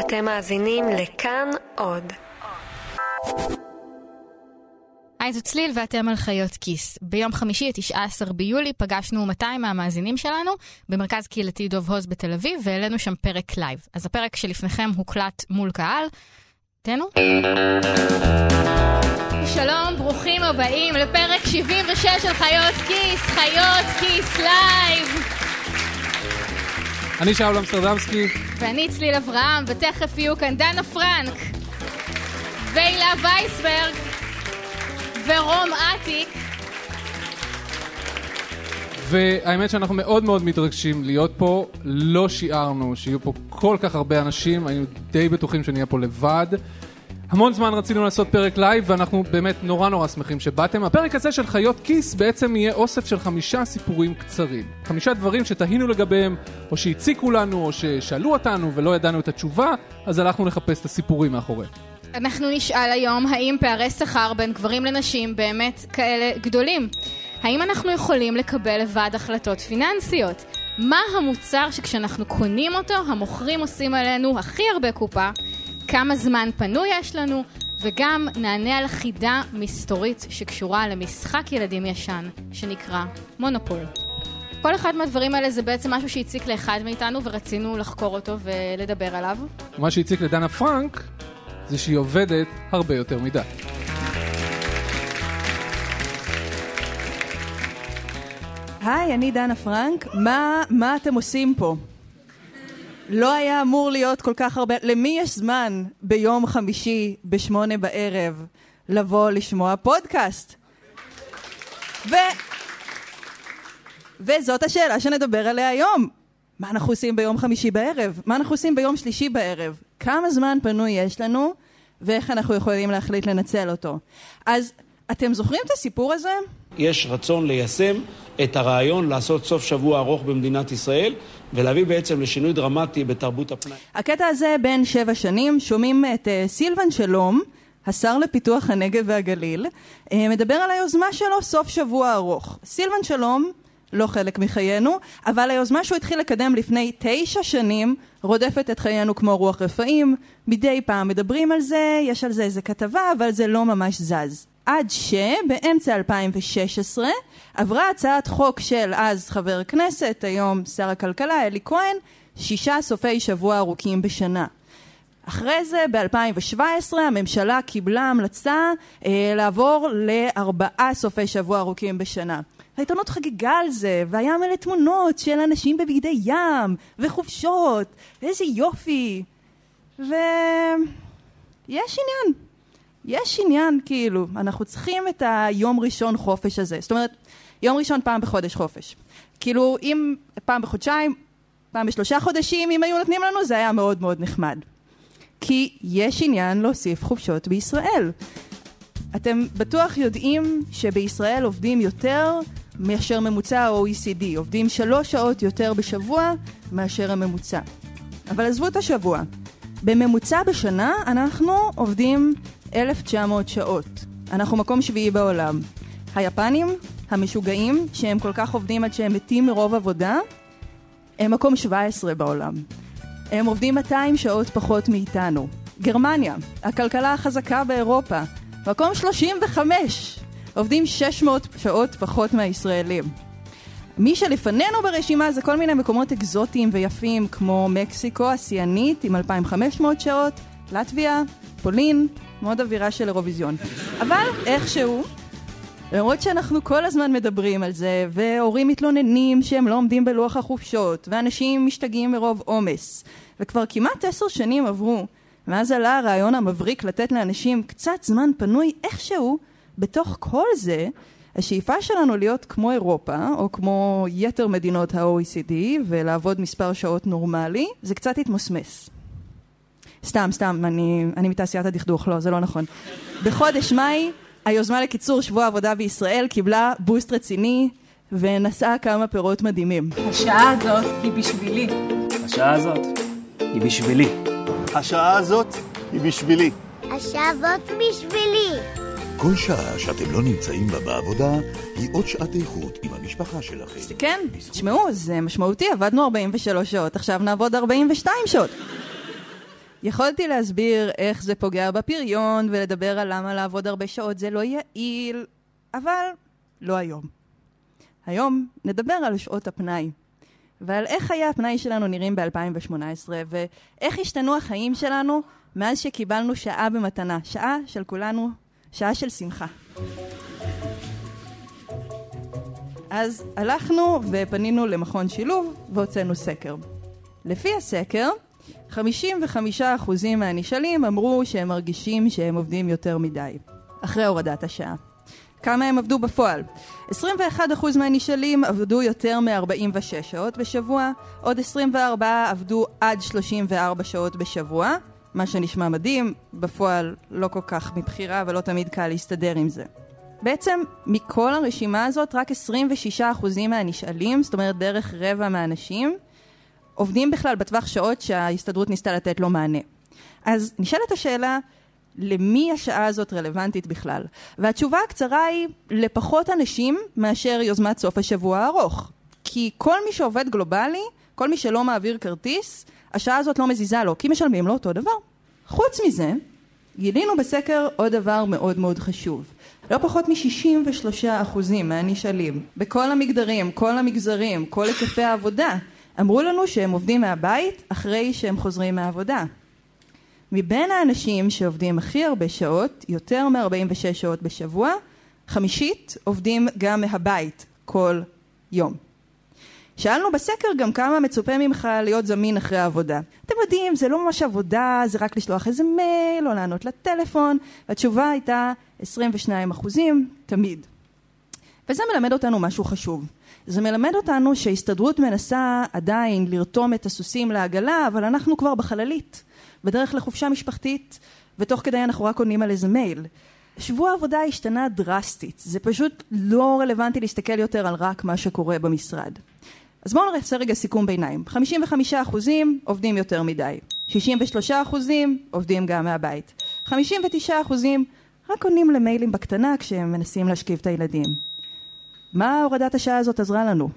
אתם מאזינים לכאן עוד. היי, זו צליל ואתם על חיות כיס. ביום חמישי, ה-19 ביולי, פגשנו 200 מהמאזינים שלנו במרכז קהילתי דוב הוז בתל אביב, והעלינו שם פרק לייב. אז הפרק שלפניכם הוקלט מול קהל. תהנו. שלום, ברוכים הבאים לפרק 76 של חיות כיס, חיות כיס לייב. אני שאול אמסטרדמסקי. ואני צליל אברהם, ותכף יהיו כאן דנה פרנק, והילה וייסברג, ורום אטיק. והאמת שאנחנו מאוד מאוד מתרגשים להיות פה. לא שיערנו שיהיו פה כל כך הרבה אנשים, היינו די בטוחים שנהיה פה לבד. המון זמן רצינו לעשות פרק לייב, ואנחנו באמת נורא נורא שמחים שבאתם. הפרק הזה של חיות כיס בעצם יהיה אוסף של חמישה סיפורים קצרים. חמישה דברים שתהינו לגביהם, או שהציקו לנו, או ששאלו אותנו ולא ידענו את התשובה, אז הלכנו לחפש את הסיפורים מאחורי. אנחנו נשאל היום האם פערי שכר בין גברים לנשים באמת כאלה גדולים? האם אנחנו יכולים לקבל לבד החלטות פיננסיות? מה המוצר שכשאנחנו קונים אותו, המוכרים עושים עלינו הכי הרבה קופה? כמה זמן פנוי יש לנו? וגם נענה על חידה מסתורית שקשורה למשחק ילדים ישן, שנקרא מונופול. כל אחד מהדברים האלה זה בעצם משהו שהציק לאחד מאיתנו ורצינו לחקור אותו ולדבר עליו. מה שהציק לדנה פרנק זה שהיא עובדת הרבה יותר מדי. היי, אני דנה פרנק. מה, מה אתם עושים פה? לא היה אמור להיות כל כך הרבה... למי יש זמן ביום חמישי בשמונה בערב לבוא לשמוע פודקאסט? ו... וזאת השאלה שנדבר עליה היום. מה אנחנו עושים ביום חמישי בערב? מה אנחנו עושים ביום שלישי בערב? כמה זמן פנוי יש לנו, ואיך אנחנו יכולים להחליט לנצל אותו? אז אתם זוכרים את הסיפור הזה? יש רצון ליישם את הרעיון לעשות סוף שבוע ארוך במדינת ישראל ולהביא בעצם לשינוי דרמטי בתרבות הפנאי. הקטע הזה בין שבע שנים, שומעים את uh, סילבן שלום, השר לפיתוח הנגב והגליל, uh, מדבר על היוזמה שלו סוף שבוע ארוך. סילבן שלום לא חלק מחיינו, אבל היוזמה שהוא התחיל לקדם לפני תשע שנים רודפת את חיינו כמו רוח רפאים, מדי פעם מדברים על זה, יש על זה איזה כתבה, אבל זה לא ממש זז. עד שבאמצע 2016 עברה הצעת חוק של אז חבר כנסת, היום שר הכלכלה, אלי כהן, שישה סופי שבוע ארוכים בשנה. אחרי זה, ב-2017, הממשלה קיבלה המלצה אה, לעבור לארבעה סופי שבוע ארוכים בשנה. העיתונות חגגה על זה, והיה מלא תמונות של אנשים בבגדי ים, וחופשות, ואיזה יופי. ויש עניין. יש עניין, כאילו, אנחנו צריכים את היום ראשון חופש הזה. זאת אומרת, יום ראשון פעם בחודש חופש. כאילו, אם פעם בחודשיים, פעם בשלושה חודשים, אם היו נותנים לנו, זה היה מאוד מאוד נחמד. כי יש עניין להוסיף חופשות בישראל. אתם בטוח יודעים שבישראל עובדים יותר מאשר ממוצע ה-OECD, עובדים שלוש שעות יותר בשבוע מאשר הממוצע. אבל עזבו את השבוע. בממוצע בשנה אנחנו עובדים 1,900 שעות. אנחנו מקום שביעי בעולם. היפנים, המשוגעים, שהם כל כך עובדים עד שהם מתים מרוב עבודה, הם מקום 17 בעולם. הם עובדים 200 שעות פחות מאיתנו. גרמניה, הכלכלה החזקה באירופה, מקום 35, עובדים 600 שעות פחות מהישראלים. מי שלפנינו ברשימה זה כל מיני מקומות אקזוטיים ויפים כמו מקסיקו השיאנית עם 2,500 שעות, לטביה, פולין, מאוד אווירה של אירוויזיון. אבל איכשהו, למרות שאנחנו כל הזמן מדברים על זה, והורים מתלוננים שהם לא עומדים בלוח החופשות, ואנשים משתגעים מרוב עומס, וכבר כמעט עשר שנים עברו, מאז עלה הרעיון המבריק לתת לאנשים קצת זמן פנוי איכשהו, בתוך כל זה, השאיפה שלנו להיות כמו אירופה, או כמו יתר מדינות ה-OECD, ולעבוד מספר שעות נורמלי, זה קצת התמוסמס. סתם, סתם, אני, אני מתעשיית הדכדוך, לא, זה לא נכון. בחודש מאי, היוזמה לקיצור שבוע עבודה בישראל קיבלה בוסט רציני, ונשאה כמה פירות מדהימים. השעה הזאת היא בשבילי. השעה הזאת היא בשבילי. השעה הזאת היא בשבילי. השעה הזאת בשבילי. כל שעה שאתם לא נמצאים בה בעבודה, היא עוד שעת איכות עם המשפחה שלכם. כן, תשמעו, זה משמעותי, עבדנו 43 שעות, עכשיו נעבוד 42 שעות. יכולתי להסביר איך זה פוגע בפריון ולדבר על למה לעבוד הרבה שעות זה לא יעיל, אבל לא היום. היום נדבר על שעות הפנאי, ועל איך חיי הפנאי שלנו נראים ב-2018, ואיך השתנו החיים שלנו מאז שקיבלנו שעה במתנה, שעה של כולנו, שעה של שמחה. אז הלכנו ופנינו למכון שילוב והוצאנו סקר. לפי הסקר, 55% מהנשאלים אמרו שהם מרגישים שהם עובדים יותר מדי, אחרי הורדת השעה. כמה הם עבדו בפועל? 21% מהנשאלים עבדו יותר מ-46 שעות בשבוע, עוד 24 עבדו עד 34 שעות בשבוע, מה שנשמע מדהים, בפועל לא כל כך מבחירה ולא תמיד קל להסתדר עם זה. בעצם מכל הרשימה הזאת רק 26% מהנשאלים, זאת אומרת בערך רבע מהאנשים, עובדים בכלל בטווח שעות שההסתדרות ניסתה לתת לו מענה. אז נשאלת השאלה, למי השעה הזאת רלוונטית בכלל? והתשובה הקצרה היא לפחות אנשים מאשר יוזמת סוף השבוע הארוך. כי כל מי שעובד גלובלי, כל מי שלא מעביר כרטיס, השעה הזאת לא מזיזה לו, כי משלמים לו אותו דבר. חוץ מזה, גילינו בסקר עוד דבר מאוד מאוד חשוב. לא פחות מ-63% מהנשאלים, בכל המגדרים, כל המגזרים, כל היקפי העבודה, אמרו לנו שהם עובדים מהבית אחרי שהם חוזרים מהעבודה. מבין האנשים שעובדים הכי הרבה שעות, יותר מ-46 שעות בשבוע, חמישית עובדים גם מהבית כל יום. שאלנו בסקר גם כמה מצופה ממך להיות זמין אחרי העבודה. אתם יודעים, זה לא ממש עבודה, זה רק לשלוח איזה מייל או לענות לטלפון, והתשובה הייתה 22 אחוזים, תמיד. וזה מלמד אותנו משהו חשוב. זה מלמד אותנו שההסתדרות מנסה עדיין לרתום את הסוסים לעגלה, אבל אנחנו כבר בחללית, בדרך לחופשה משפחתית, ותוך כדי אנחנו רק עונים על איזה מייל. שבוע העבודה השתנה דרסטית, זה פשוט לא רלוונטי להסתכל יותר על רק מה שקורה במשרד. אז בואו נעשה רגע סיכום ביניים. 55 אחוזים עובדים יותר מדי. 63 אחוזים עובדים גם מהבית. 59 אחוזים רק עונים למיילים בקטנה כשהם מנסים להשכיב את הילדים. מה הורדת השעה הזאת עזרה לנו?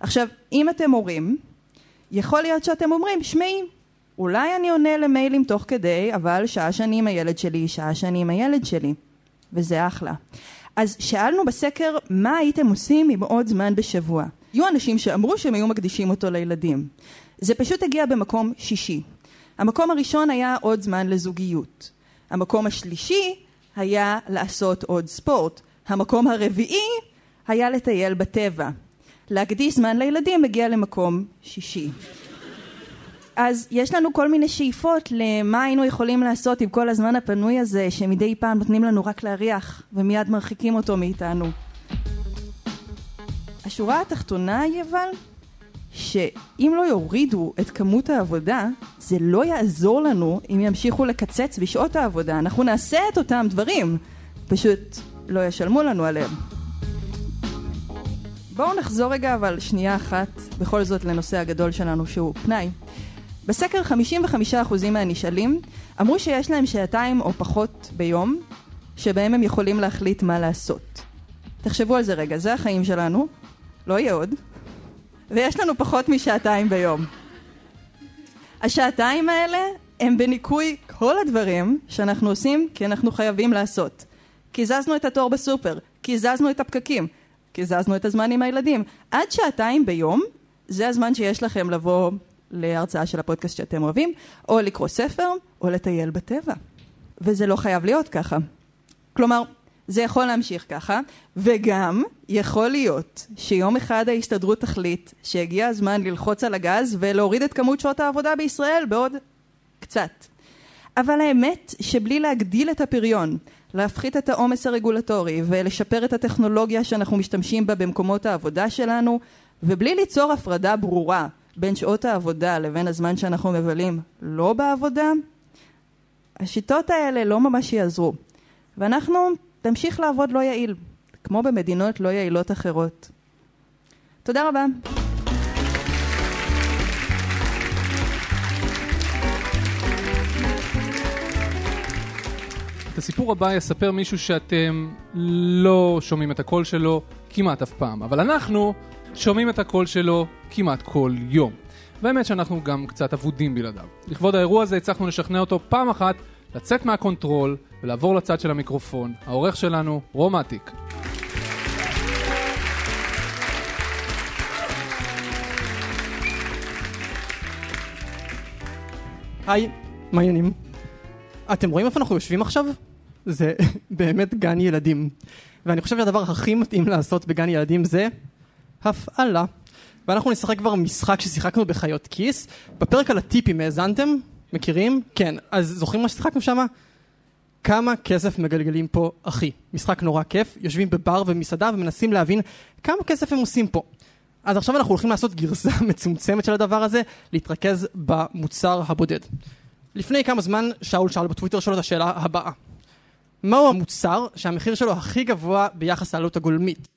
עכשיו, אם אתם הורים, יכול להיות שאתם אומרים, שמעי, אולי אני עונה למיילים תוך כדי, אבל שעה שאני עם הילד שלי, שעה שאני עם הילד שלי. וזה אחלה. אז שאלנו בסקר, מה הייתם עושים עם עוד זמן בשבוע? היו אנשים שאמרו שהם היו מקדישים אותו לילדים. זה פשוט הגיע במקום שישי. המקום הראשון היה עוד זמן לזוגיות. המקום השלישי היה לעשות עוד ספורט. המקום הרביעי היה לטייל בטבע. להקדיש זמן לילדים מגיע למקום שישי. אז יש לנו כל מיני שאיפות למה היינו יכולים לעשות עם כל הזמן הפנוי הזה שמדי פעם נותנים לנו רק להריח ומיד מרחיקים אותו מאיתנו. השורה התחתונה היא אבל שאם לא יורידו את כמות העבודה זה לא יעזור לנו אם ימשיכו לקצץ בשעות העבודה. אנחנו נעשה את אותם דברים. פשוט לא ישלמו לנו עליהם. בואו נחזור רגע אבל שנייה אחת בכל זאת לנושא הגדול שלנו שהוא פנאי. בסקר 55% מהנשאלים אמרו שיש להם שעתיים או פחות ביום שבהם הם יכולים להחליט מה לעשות. תחשבו על זה רגע, זה החיים שלנו, לא יהיה עוד, ויש לנו פחות משעתיים ביום. השעתיים האלה הם בניכוי כל הדברים שאנחנו עושים כי אנחנו חייבים לעשות. קיזזנו את התור בסופר, קיזזנו את הפקקים, קיזזנו את הזמן עם הילדים. עד שעתיים ביום זה הזמן שיש לכם לבוא להרצאה של הפודקאסט שאתם אוהבים, או לקרוא ספר, או לטייל בטבע. וזה לא חייב להיות ככה. כלומר, זה יכול להמשיך ככה, וגם יכול להיות שיום אחד ההסתדרות תחליט שהגיע הזמן ללחוץ על הגז ולהוריד את כמות שעות העבודה בישראל בעוד קצת. אבל האמת שבלי להגדיל את הפריון, להפחית את העומס הרגולטורי ולשפר את הטכנולוגיה שאנחנו משתמשים בה במקומות העבודה שלנו, ובלי ליצור הפרדה ברורה בין שעות העבודה לבין הזמן שאנחנו מבלים לא בעבודה, השיטות האלה לא ממש יעזרו. ואנחנו נמשיך לעבוד לא יעיל, כמו במדינות לא יעילות אחרות. תודה רבה. את הסיפור הבא יספר מישהו שאתם לא שומעים את הקול שלו כמעט אף פעם, אבל אנחנו שומעים את הקול שלו כמעט כל יום. והאמת שאנחנו גם קצת אבודים בלעדיו. לכבוד האירוע הזה הצלחנו לשכנע אותו פעם אחת לצאת מה control ולעבור לצד של המיקרופון. העורך שלנו, רום אטיק. היי, מה העניינים? אתם רואים איפה אנחנו יושבים עכשיו? זה באמת גן ילדים. ואני חושב שהדבר הכי מתאים לעשות בגן ילדים זה הפעלה. ואנחנו נשחק כבר משחק ששיחקנו בחיות כיס. בפרק על הטיפים האזנתם? מכירים? כן. אז זוכרים מה ששיחקנו שם? כמה כסף מגלגלים פה, אחי? משחק נורא כיף, יושבים בבר ומסעדה ומנסים להבין כמה כסף הם עושים פה. אז עכשיו אנחנו הולכים לעשות גרסה מצומצמת של הדבר הזה, להתרכז במוצר הבודד. לפני כמה זמן שאול שאל בטוויטר שלו את השאלה הבאה: מהו המוצר שהמחיר שלו הכי גבוה ביחס לעלות הגולמית?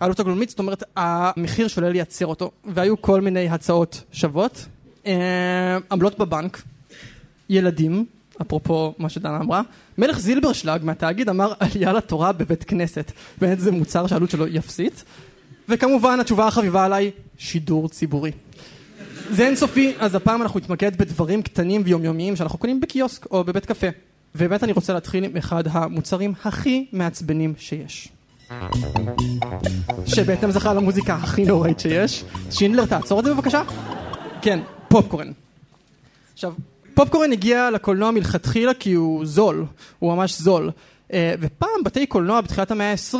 העלות הגולמית, זאת אומרת, המחיר שעולה לייצר אותו, והיו כל מיני הצעות שוות. אה, עמלות בבנק, ילדים, אפרופו מה שדנה אמרה, מלך זילברשלג מהתאגיד אמר עלייה לתורה בבית כנסת. באמת זה מוצר שהעלות שלו היא אפסית. וכמובן התשובה החביבה עליי, שידור ציבורי. זה אינסופי, אז הפעם אנחנו נתמקד בדברים קטנים ויומיומיים שאנחנו קונים בקיוסק או בבית קפה. ובאמת אני רוצה להתחיל עם אחד המוצרים הכי מעצבנים שיש. שבהתאם זכה למוזיקה הכי נוראית שיש. שינדלר, תעצור את זה בבקשה. כן, פופקורן. עכשיו, פופקורן הגיע לקולנוע מלכתחילה כי הוא זול, הוא ממש זול. אה, ופעם בתי קולנוע בתחילת המאה ה-20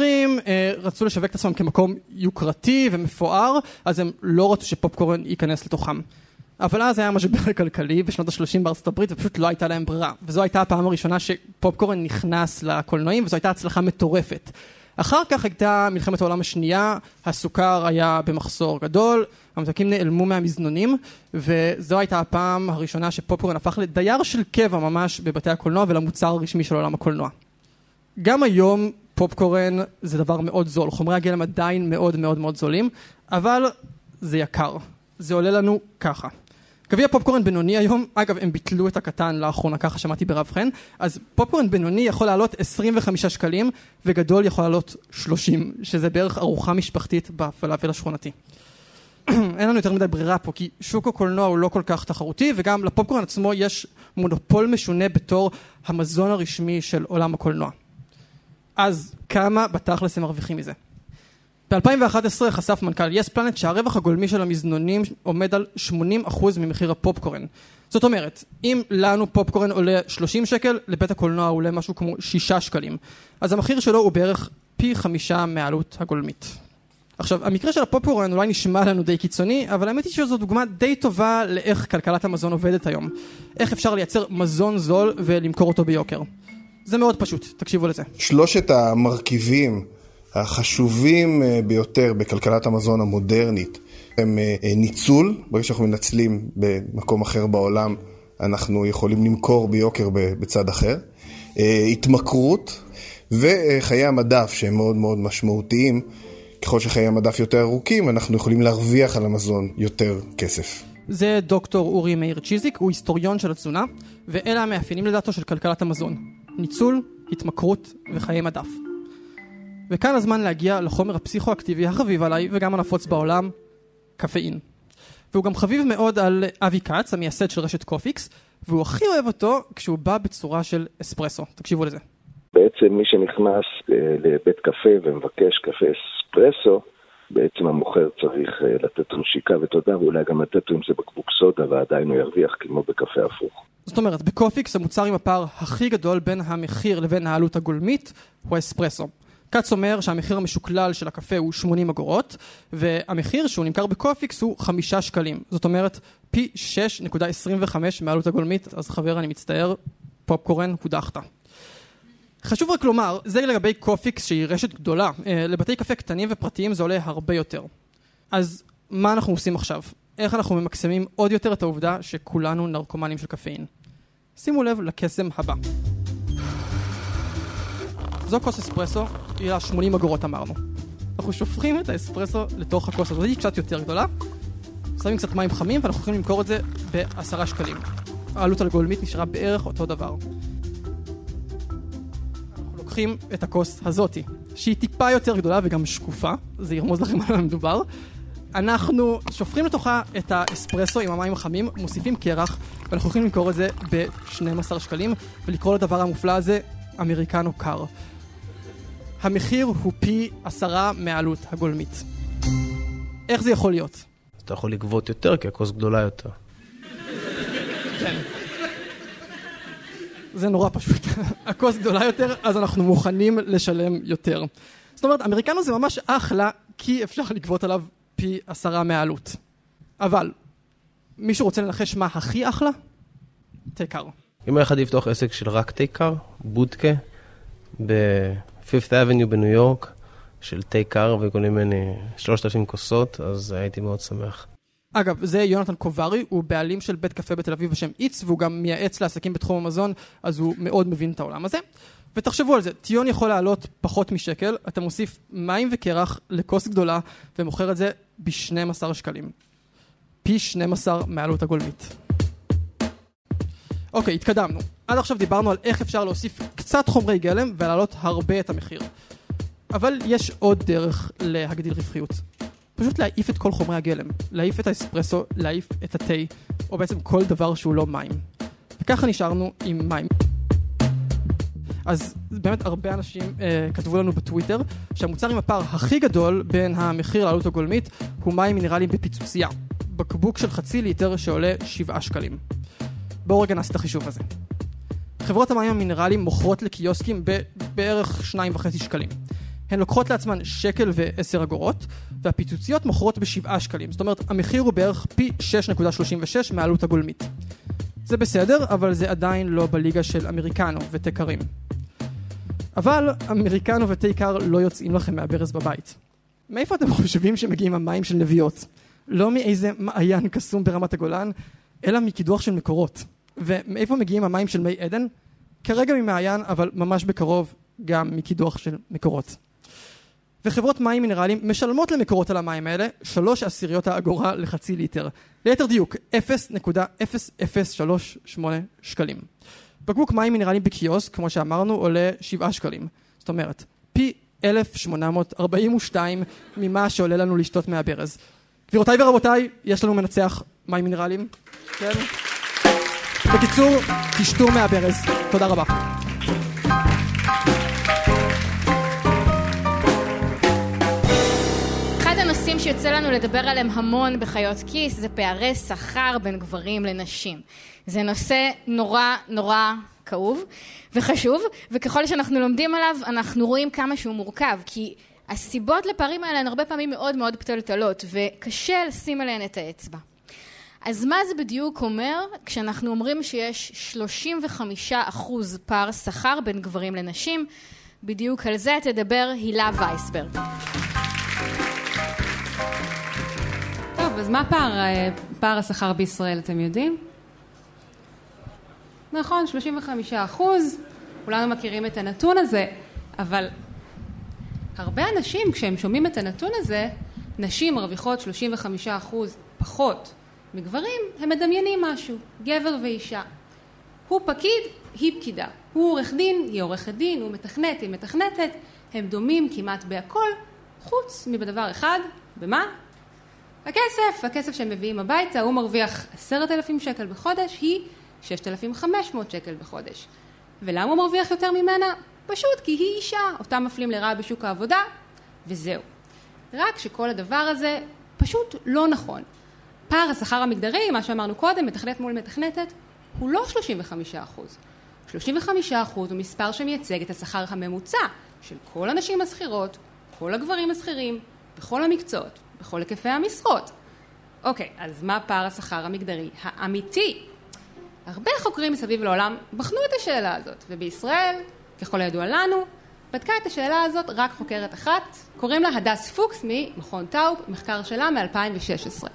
אה, רצו לשווק את עצמם כמקום יוקרתי ומפואר, אז הם לא רצו שפופקורן ייכנס לתוכם. אבל אז היה משבר כלכלי בשנות ה-30 בארצות הברית ופשוט לא הייתה להם ברירה. וזו הייתה הפעם הראשונה שפופקורן נכנס לקולנועים וזו הייתה הצלחה מטורפת. אחר כך הייתה מלחמת העולם השנייה, הסוכר היה במחסור גדול, המתקים נעלמו מהמזנונים, וזו הייתה הפעם הראשונה שפופקורן הפך לדייר של קבע ממש בבתי הקולנוע ולמוצר הרשמי של עולם הקולנוע. גם היום פופקורן זה דבר מאוד זול, חומרי הגלם עדיין מאוד מאוד מאוד זולים, אבל זה יקר. זה עולה לנו ככה. גביע פופקורן בינוני היום, אגב הם ביטלו את הקטן לאחרונה, ככה שמעתי ברב חן, אז פופקורן בינוני יכול לעלות 25 שקלים, וגדול יכול לעלות 30, שזה בערך ארוחה משפחתית בפלאפל השכונתי. אין לנו יותר מדי ברירה פה, כי שוק הקולנוע הוא לא כל כך תחרותי, וגם לפופקורן עצמו יש מונופול משונה בתור המזון הרשמי של עולם הקולנוע. אז כמה בתכלס הם מרוויחים מזה? ב-2011 חשף מנכ"ל יס פלנט שהרווח הגולמי של המזנונים עומד על 80% ממחיר הפופקורן. זאת אומרת, אם לנו פופקורן עולה 30 שקל, לבית הקולנוע הוא עולה משהו כמו 6 שקלים. אז המחיר שלו הוא בערך פי חמישה מהעלות הגולמית. עכשיו, המקרה של הפופקורן אולי נשמע לנו די קיצוני, אבל האמת היא שזו דוגמה די טובה לאיך כלכלת המזון עובדת היום. איך אפשר לייצר מזון זול ולמכור אותו ביוקר. זה מאוד פשוט, תקשיבו לזה. שלושת המרכיבים החשובים אה, ביותר בכלכלת המזון המודרנית הם אה, אה, ניצול, ברגע שאנחנו מנצלים במקום אחר בעולם, אנחנו יכולים למכור ביוקר בצד אחר, התמכרות וחיי המדף שהם מאוד מאוד משמעותיים. ככל שחיי המדף יותר ארוכים, אנחנו יכולים להרוויח על המזון יותר כסף. זה דוקטור אורי מאיר צ'יזיק, הוא היסטוריון של התזונה, ואלה המאפיינים לדעתו של כלכלת המזון. ניצול, התמכרות וחיי מדף. וכאן הזמן להגיע לחומר הפסיכואקטיבי החביב עליי וגם הנפוץ בעולם, קפאין. והוא גם חביב מאוד על אבי כץ, המייסד של רשת קופיקס, והוא הכי אוהב אותו כשהוא בא בצורה של אספרסו. תקשיבו לזה. בעצם מי שנכנס אה, לבית קפה ומבקש קפה אספרסו, בעצם המוכר צריך אה, לתת לו נשיקה ותודה, ואולי גם לתת לו איזה בקבוק סודה, ועדיין הוא ירוויח כמו בקפה הפוך. זאת אומרת, בקופיקס המוצר עם הפער הכי גדול בין המחיר לבין העלות הגולמית הוא האספרסו. כץ אומר שהמחיר המשוקלל של הקפה הוא 80 אגורות, והמחיר שהוא נמכר בקופיקס הוא 5 שקלים. זאת אומרת, פי 6.25 מהעלות הגולמית, אז חבר, אני מצטער, פופקורן, הודחת. חשוב רק לומר, זה לגבי קופיקס שהיא רשת גדולה. אה, לבתי קפה קטנים ופרטיים זה עולה הרבה יותר. אז מה אנחנו עושים עכשיו? איך אנחנו ממקסמים עוד יותר את העובדה שכולנו נרקומנים של קפאין? שימו לב לקסם הבא. זו כוס אספרסו, היא עולה 80 אגורות אמרנו. אנחנו שופכים את האספרסו לתוך הכוס הזאת, היא קצת יותר גדולה, שמים קצת מים חמים ואנחנו יכולים למכור את זה בעשרה שקלים. העלות הגולמית נשארה בערך אותו דבר. לוקחים את הכוס הזאתי, שהיא טיפה יותר גדולה וגם שקופה, זה ירמוז לכם על מה מדובר. אנחנו שופכים לתוכה את האספרסו עם המים החמים, מוסיפים קרח, ואנחנו יכולים למכור את זה ב-12 שקלים, ולקרוא לדבר המופלא הזה אמריקנו קר. המחיר הוא פי עשרה מהעלות הגולמית. איך זה יכול להיות? אתה יכול לגבות יותר כי הכוס גדולה יותר. כן. זה נורא פשוט. הכוס גדולה יותר, אז אנחנו מוכנים לשלם יותר. זאת אומרת, אמריקנו זה ממש אחלה, כי אפשר לגבות עליו פי עשרה מהעלות. אבל, מישהו רוצה לנחש מה הכי אחלה? טייקר. אם היה אחד לפתוח עסק של רק טייקר, בודקה, ב-Fifth Avenue בניו יורק, של טייקר וקונים ממני 3,000 כוסות, אז הייתי מאוד שמח. אגב, זה יונתן קוברי, הוא בעלים של בית קפה בתל אביב בשם איץ, והוא גם מייעץ לעסקים בתחום המזון, אז הוא מאוד מבין את העולם הזה. ותחשבו על זה, טיון יכול לעלות פחות משקל, אתה מוסיף מים וקרח לכוס גדולה, ומוכר את זה ב-12 שקלים. פי 12 מעלות הגולמית. אוקיי, התקדמנו. עד עכשיו דיברנו על איך אפשר להוסיף קצת חומרי גלם ולהעלות הרבה את המחיר. אבל יש עוד דרך להגדיל רווחיות. פשוט להעיף את כל חומרי הגלם. להעיף את האספרסו, להעיף את התה, או בעצם כל דבר שהוא לא מים. וככה נשארנו עם מים. אז באמת הרבה אנשים אה, כתבו לנו בטוויטר שהמוצר עם הפער הכי גדול בין המחיר לעלות הגולמית הוא מים מינרליים בפיצוצייה. בקבוק של חצי ליטר שעולה 7 שקלים. בואו רגע נעשה את החישוב הזה. חברות המים המינרליים מוכרות לקיוסקים בבערך 2.5 שקלים. הן לוקחות לעצמן שקל ו-10 אגורות, והפיצוציות מוכרות ב-7 שקלים. זאת אומרת, המחיר הוא בערך פי 6.36 מהעלות הגולמית. זה בסדר, אבל זה עדיין לא בליגה של אמריקנו ותקרים. אבל אמריקנו ותה קר לא יוצאים לכם מהברז בבית. מאיפה אתם חושבים שמגיעים המים של נביאות? לא מאיזה מעיין קסום ברמת הגולן, אלא מקידוח של מקורות. ומאיפה מגיעים המים של מי עדן? כרגע ממעיין, אבל ממש בקרוב גם מקידוח של מקורות. וחברות מים מינרליים משלמות למקורות על המים האלה שלוש עשיריות האגורה לחצי ליטר. ליתר דיוק, 0.0038 שקלים. בקבוק מים מינרליים בקיוסק, כמו שאמרנו, עולה 7 שקלים. זאת אומרת, פי 1,842 ממה שעולה לנו לשתות מהברז. גבירותיי ורבותיי, יש לנו מנצח מים מינרליים. כן? בקיצור, תשתו מהברז. תודה רבה. הנושאים שיוצא לנו לדבר עליהם המון בחיות כיס זה פערי שכר בין גברים לנשים. זה נושא נורא נורא כאוב וחשוב, וככל שאנחנו לומדים עליו אנחנו רואים כמה שהוא מורכב, כי הסיבות לפערים האלה הן הרבה פעמים מאוד מאוד פתלתלות, וקשה לשים עליהן את האצבע. אז מה זה בדיוק אומר כשאנחנו אומרים שיש 35 אחוז פער שכר בין גברים לנשים? בדיוק על זה תדבר הילה וייסברג. טוב, אז מה פער, פער השכר בישראל, אתם יודעים? נכון, 35 אחוז, כולנו מכירים את הנתון הזה, אבל הרבה אנשים, כשהם שומעים את הנתון הזה, נשים מרוויחות 35 אחוז פחות מגברים, הם מדמיינים משהו, גבר ואישה. הוא פקיד, היא פקידה. הוא עורך דין, היא עורכת דין, הוא מתכנת, היא מתכנתת, הם דומים כמעט בהכל, חוץ מבדבר אחד, במה? הכסף, הכסף שהם מביאים הביתה, הוא מרוויח עשרת אלפים שקל בחודש, היא ששת אלפים חמש מאות שקל בחודש. ולמה הוא מרוויח יותר ממנה? פשוט כי היא אישה, אותה מפלים לרעה בשוק העבודה, וזהו. רק שכל הדבר הזה פשוט לא נכון. פער השכר המגדרי, מה שאמרנו קודם, מתכנת מול מתכנתת, הוא לא 35 אחוז. 35 אחוז הוא מספר שמייצג את השכר הממוצע של כל הנשים השכירות, כל הגברים השכירים, בכל המקצועות, בכל היקפי המשרות. אוקיי, אז מה פער השכר המגדרי האמיתי? הרבה חוקרים מסביב לעולם בחנו את השאלה הזאת, ובישראל, ככל הידוע לנו, בדקה את השאלה הזאת רק חוקרת אחת, קוראים לה הדס פוקס ממכון טאוב, מחקר שלה מ-2016.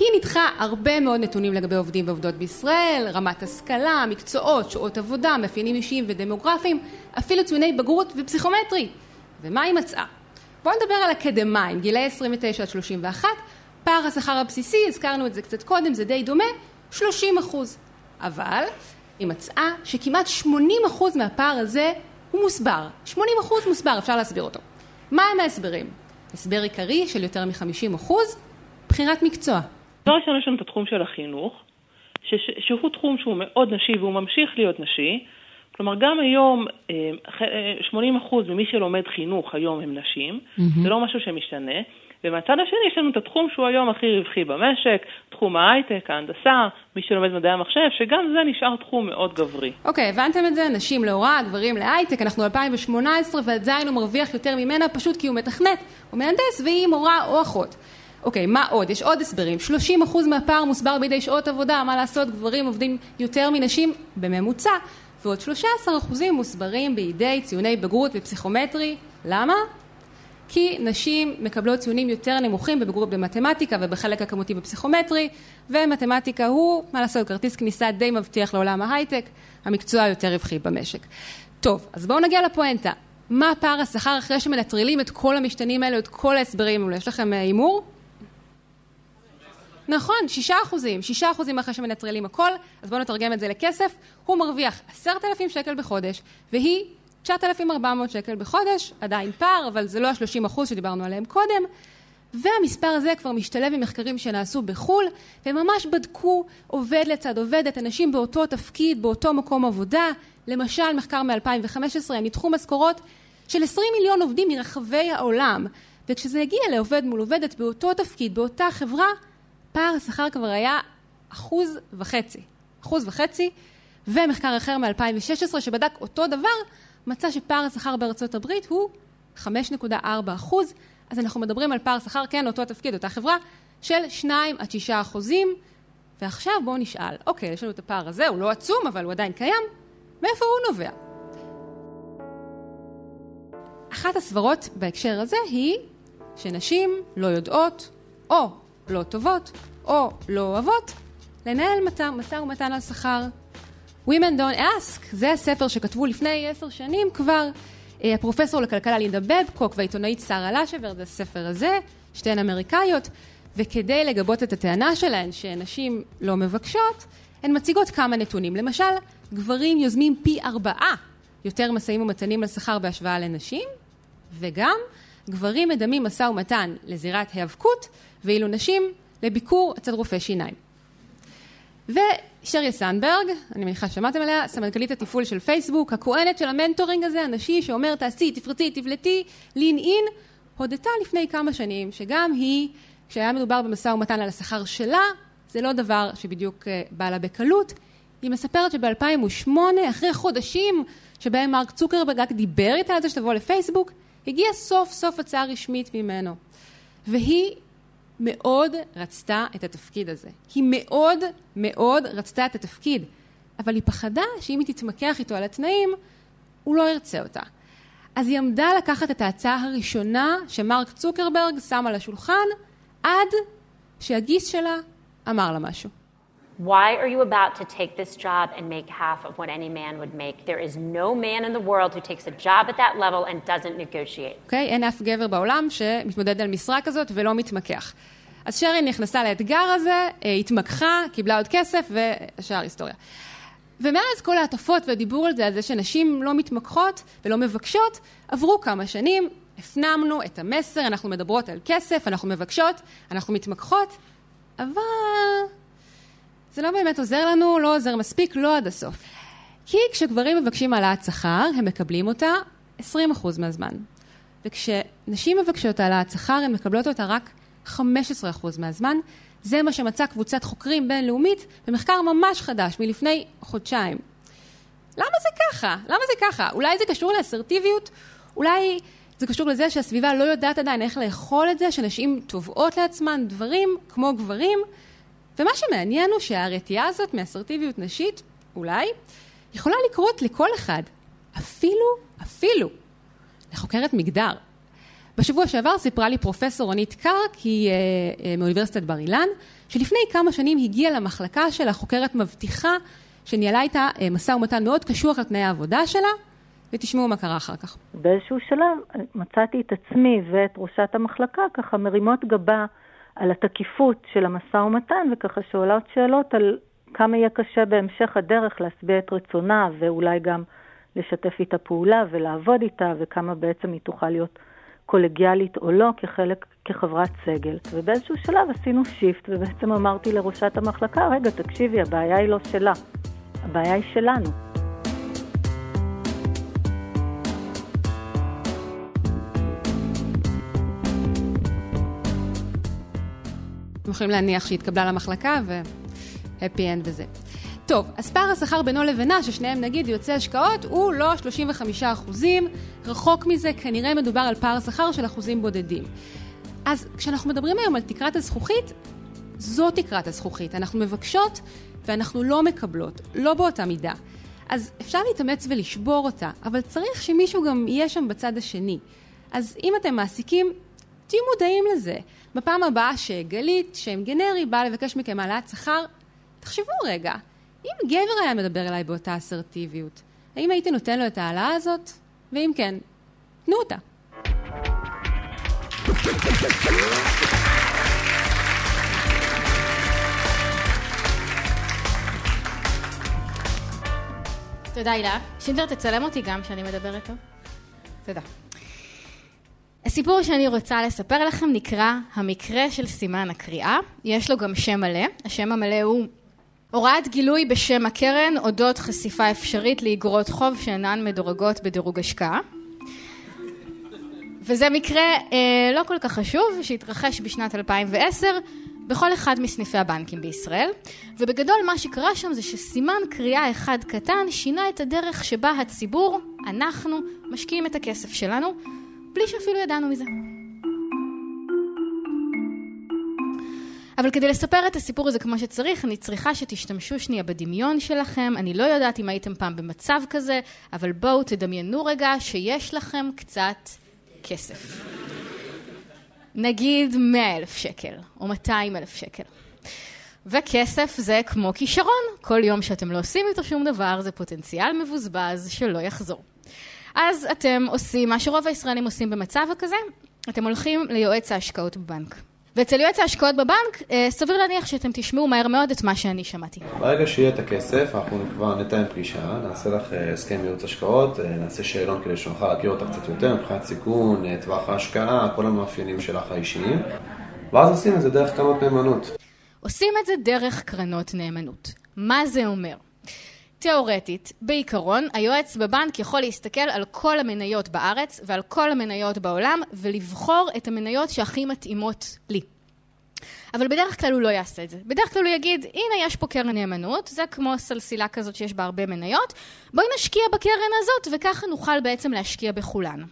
היא ניתחה הרבה מאוד נתונים לגבי עובדים ועובדות בישראל, רמת השכלה, מקצועות, שעות עבודה, מאפיינים אישיים ודמוגרפיים, אפילו ציוני בגרות ופסיכומטרי. ומה היא מצאה? בואו נדבר על אקדמאים, גילאי 29 עד 31, פער השכר הבסיסי, הזכרנו את זה קצת קודם, זה די דומה, 30 אחוז. אבל היא מצאה שכמעט 80 אחוז מהפער הזה הוא מוסבר. 80% מוסבר, אפשר להסביר אותו. מה הם ההסברים? הסבר עיקרי של יותר מ-50%, בחירת מקצוע. דבר ראשון יש לנו את התחום של החינוך, ש- שהוא תחום שהוא מאוד נשי והוא ממשיך להיות נשי. כלומר, גם היום 80% ממי שלומד חינוך היום הם נשים, מהמם. זה לא משהו שמשתנה. ומהצד השני יש לנו את התחום שהוא היום הכי רווחי במשק, תחום ההייטק, ההנדסה, מי שלומד מדעי המחשב, שגם זה נשאר תחום מאוד גברי. אוקיי, הבנתם את זה? נשים להוראה, גברים להייטק, אנחנו 2018 ועדיין הוא מרוויח יותר ממנה פשוט כי הוא מתכנת, הוא מהנדס והיא מורה או אחות. אוקיי, מה עוד? יש עוד הסברים. 30% מהפער מוסבר בידי שעות עבודה, מה לעשות, גברים עובדים יותר מנשים בממוצע, ועוד 13% מוסברים בידי ציוני בגרות ופסיכומטרי. למה? כי נשים מקבלות ציונים יותר נמוכים בבגרות במתמטיקה ובחלק הכמותי בפסיכומטרי, ומתמטיקה הוא, מה לעשות, כרטיס כניסה די מבטיח לעולם ההייטק, המקצוע היותר רווחי במשק. טוב, אז בואו נגיע לפואנטה. מה פער השכר אחרי שמנטרלים את כל המשתנים האלו, את כל ההסברים האלו? יש לכם אה, הימור? נכון, שישה אחוזים, שישה אחוזים אחרי שמנטרלים הכל, אז בואו נתרגם את זה לכסף, הוא מרוויח עשרת אלפים שקל בחודש, והיא 9,400 שקל בחודש, עדיין פער, אבל זה לא ה-30 אחוז שדיברנו עליהם קודם, והמספר הזה כבר משתלב עם מחקרים שנעשו בחו"ל, והם ממש בדקו עובד לצד עובדת, אנשים באותו תפקיד, באותו מקום עבודה, למשל מחקר מ-2015, הם ניתחו משכורות של 20 מיליון עובדים מרחבי העולם, וכשזה הגיע לעובד מול עובדת באותו תפקיד, באותה חברה, פער השכר כבר היה אחוז וחצי. אחוז וחצי, ומחקר אחר מ-2016 שבדק אותו דבר, מצא שפער השכר בארצות הברית הוא 5.4 אחוז, אז אנחנו מדברים על פער שכר, כן, אותו תפקיד, אותה חברה, של 2 עד 6 אחוזים. ועכשיו בואו נשאל, אוקיי, יש לנו את הפער הזה, הוא לא עצום, אבל הוא עדיין קיים, מאיפה הוא נובע? אחת הסברות בהקשר הזה היא שנשים לא יודעות, או לא טובות, או לא אוהבות, לנהל משא ומתן על שכר. Women Don't Ask, זה הספר שכתבו לפני עשר שנים כבר, אה, הפרופסור לכלכלה לינדה בבקוק והעיתונאית שרה לשבר, זה הספר הזה, שתיהן אמריקאיות, וכדי לגבות את הטענה שלהן שנשים לא מבקשות, הן מציגות כמה נתונים. למשל, גברים יוזמים פי ארבעה יותר משאים ומתנים על שכר בהשוואה לנשים, וגם גברים מדמים משא ומתן לזירת היאבקות, ואילו נשים לביקור אצל רופא שיניים. ושריה סנברג, אני מניחה ששמעתם עליה, סמנכ"לית התפעול של פייסבוק, הכהנת של המנטורינג הזה, הנשי שאומר תעשי, תפרצי, תבלטי, לין אין, הודתה לפני כמה שנים שגם היא, כשהיה מדובר במשא ומתן על השכר שלה, זה לא דבר שבדיוק אה, בא לה בקלות. היא מספרת שב-2008, אחרי חודשים שבהם מרק צוקרברג רק דיבר איתה על זה שתבוא לפייסבוק, הגיעה סוף סוף הצעה רשמית ממנו. והיא מאוד רצתה את התפקיד הזה. היא מאוד מאוד רצתה את התפקיד, אבל היא פחדה שאם היא תתמקח איתו על התנאים, הוא לא ירצה אותה. אז היא עמדה לקחת את ההצעה הראשונה שמרק צוקרברג שם על השולחן, עד שהגיס שלה אמר לה משהו. Why are you about to take this job and make half of what any man would make? There is no man in the world who takes a job at that level and doesn't negotiate. אוקיי? Okay? אין אף גבר בעולם שמתמודד על משרה כזאת ולא מתמקח. אז שרי נכנסה לאתגר הזה, אה, התמקחה, קיבלה עוד כסף והשאר היסטוריה. ומאז כל ההטפות והדיבור על זה, על זה שנשים לא מתמקחות ולא מבקשות, עברו כמה שנים, הפנמנו את המסר, אנחנו מדברות על כסף, אנחנו מבקשות, אנחנו מתמקחות, אבל זה לא באמת עוזר לנו, לא עוזר מספיק, לא עד הסוף. כי כשגברים מבקשים העלאת שכר, הם מקבלים אותה 20% מהזמן. וכשנשים מבקשות העלאת שכר, הן מקבלות אותה רק 15% מהזמן. זה מה שמצאה קבוצת חוקרים בינלאומית במחקר ממש חדש, מלפני חודשיים. למה זה ככה? למה זה ככה? אולי זה קשור לאסרטיביות? אולי זה קשור לזה שהסביבה לא יודעת עדיין איך לאכול את זה, שנשים תובעות לעצמן דברים כמו גברים? ומה שמעניין הוא שהרתיעה הזאת מאסרטיביות נשית, אולי, יכולה לקרות לכל אחד. אפילו, אפילו, לחוקרת מגדר. בשבוע שעבר סיפרה לי פרופסור רונית קרק, היא אה, מאוניברסיטת בר אילן, שלפני כמה שנים הגיעה למחלקה של החוקרת מבטיחה, שניהלה איתה אה, משא ומתן מאוד קשוח על תנאי העבודה שלה, ותשמעו מה קרה אחר כך. באיזשהו שלב מצאתי את עצמי ואת ראשת המחלקה ככה מרימות גבה על התקיפות של המשא ומתן, וככה שעולות שאלות על כמה יהיה קשה בהמשך הדרך להשביע את רצונה, ואולי גם לשתף איתה פעולה ולעבוד איתה, וכמה בעצם היא תוכל להיות קולגיאלית או לא כחלק, כחברת סגל. ובאיזשהו שלב עשינו שיפט, ובעצם אמרתי לראשת המחלקה, רגע, תקשיבי, הבעיה היא לא שלה, הבעיה היא שלנו. אתם יכולים להניח שהיא התקבלה למחלקה והפי אנד וזה. טוב, אז פער השכר בינו לבינה, ששניהם נגיד יוצא השקעות, הוא לא 35 אחוזים, רחוק מזה, כנראה מדובר על פער שכר של אחוזים בודדים. אז כשאנחנו מדברים היום על תקרת הזכוכית, זו תקרת הזכוכית. אנחנו מבקשות ואנחנו לא מקבלות, לא באותה מידה. אז אפשר להתאמץ ולשבור אותה, אבל צריך שמישהו גם יהיה שם בצד השני. אז אם אתם מעסיקים, תהיו מודעים לזה. בפעם הבאה שגלית, שם גנרי, באה לבקש מכם העלאת שכר, תחשבו רגע, אם גבר היה מדבר אליי באותה אסרטיביות, האם הייתי נותן לו את ההעלאה הזאת? ואם כן, תנו אותה. תודה, הילה. שינדלר, תצלם אותי גם כשאני מדברת טוב. תודה. הסיפור שאני רוצה לספר לכם נקרא המקרה של סימן הקריאה. יש לו גם שם מלא. השם המלא הוא הוראת גילוי בשם הקרן אודות חשיפה אפשרית לאגרות חוב שאינן מדורגות בדירוג השקעה. וזה מקרה אה, לא כל כך חשוב, שהתרחש בשנת 2010 בכל אחד מסניפי הבנקים בישראל. ובגדול מה שקרה שם זה שסימן קריאה אחד קטן שינה את הדרך שבה הציבור, אנחנו, משקיעים את הכסף שלנו, בלי שאפילו ידענו מזה. אבל כדי לספר את הסיפור הזה כמו שצריך, אני צריכה שתשתמשו שנייה בדמיון שלכם. אני לא יודעת אם הייתם פעם במצב כזה, אבל בואו תדמיינו רגע שיש לכם קצת כסף. נגיד 100 אלף שקל, או 200 אלף שקל. וכסף זה כמו כישרון, כל יום שאתם לא עושים איתו שום דבר זה פוטנציאל מבוזבז שלא יחזור. אז אתם עושים מה שרוב הישראלים עושים במצב הכזה, אתם הולכים ליועץ ההשקעות בבנק. ואצל יועץ ההשקעות בבנק, אה, סביר להניח שאתם תשמעו מהר מאוד את מה שאני שמעתי. ברגע שיהיה את הכסף, אנחנו כבר נתאם פגישה, נעשה לך אה, הסכם ייעוץ השקעות, אה, נעשה שאלון כדי שנוכל להכיר אותך קצת יותר, מבחינת סיכון, טווח ההשקעה, כל המאפיינים שלך האישיים, ואז עושים את זה דרך קרנות נאמנות. עושים את זה דרך קרנות נאמנות. מה זה אומר? תאורטית, בעיקרון, היועץ בבנק יכול להסתכל על כל המניות בארץ ועל כל המניות בעולם ולבחור את המניות שהכי מתאימות לי. אבל בדרך כלל הוא לא יעשה את זה. בדרך כלל הוא יגיד, הנה יש פה קרן נאמנות, זה כמו סלסילה כזאת שיש בה הרבה מניות, בואי נשקיע בקרן הזאת וככה נוכל בעצם להשקיע בכולן.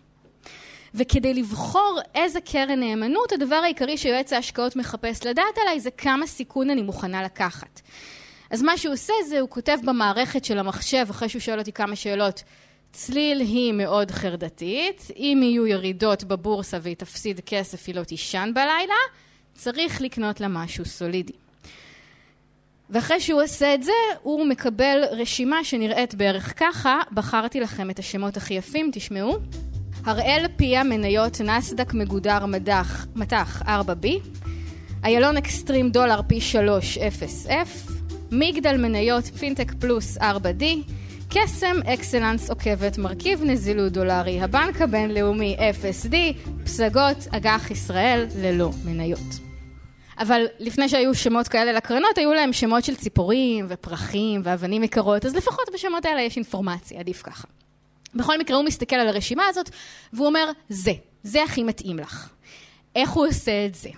וכדי לבחור איזה קרן נאמנות, הדבר העיקרי שיועץ ההשקעות מחפש לדעת עליי זה כמה סיכון אני מוכנה לקחת. אז מה שהוא עושה זה, הוא כותב במערכת של המחשב, אחרי שהוא שואל אותי כמה שאלות, צליל היא מאוד חרדתית, אם יהיו ירידות בבורסה והיא תפסיד כסף, היא לא תישן בלילה, צריך לקנות לה משהו סולידי. ואחרי שהוא עושה את זה, הוא מקבל רשימה שנראית בערך ככה, בחרתי לכם את השמות הכי יפים, תשמעו. הראל פיה מניות נסדק מגודר מדח, מטח 4B, איילון אקסטרים דולר פי 3 0F, מגדל מניות פינטק פלוס 4D, קסם אקסלנס עוקבת מרכיב נזילות דולרי, הבנק הבינלאומי FSD, פסגות אג"ח ישראל ללא מניות. אבל לפני שהיו שמות כאלה לקרנות, היו להם שמות של ציפורים ופרחים ואבנים יקרות, אז לפחות בשמות האלה יש אינפורמציה, עדיף ככה. בכל מקרה הוא מסתכל על הרשימה הזאת והוא אומר, זה, זה הכי מתאים לך. איך הוא עושה את זה?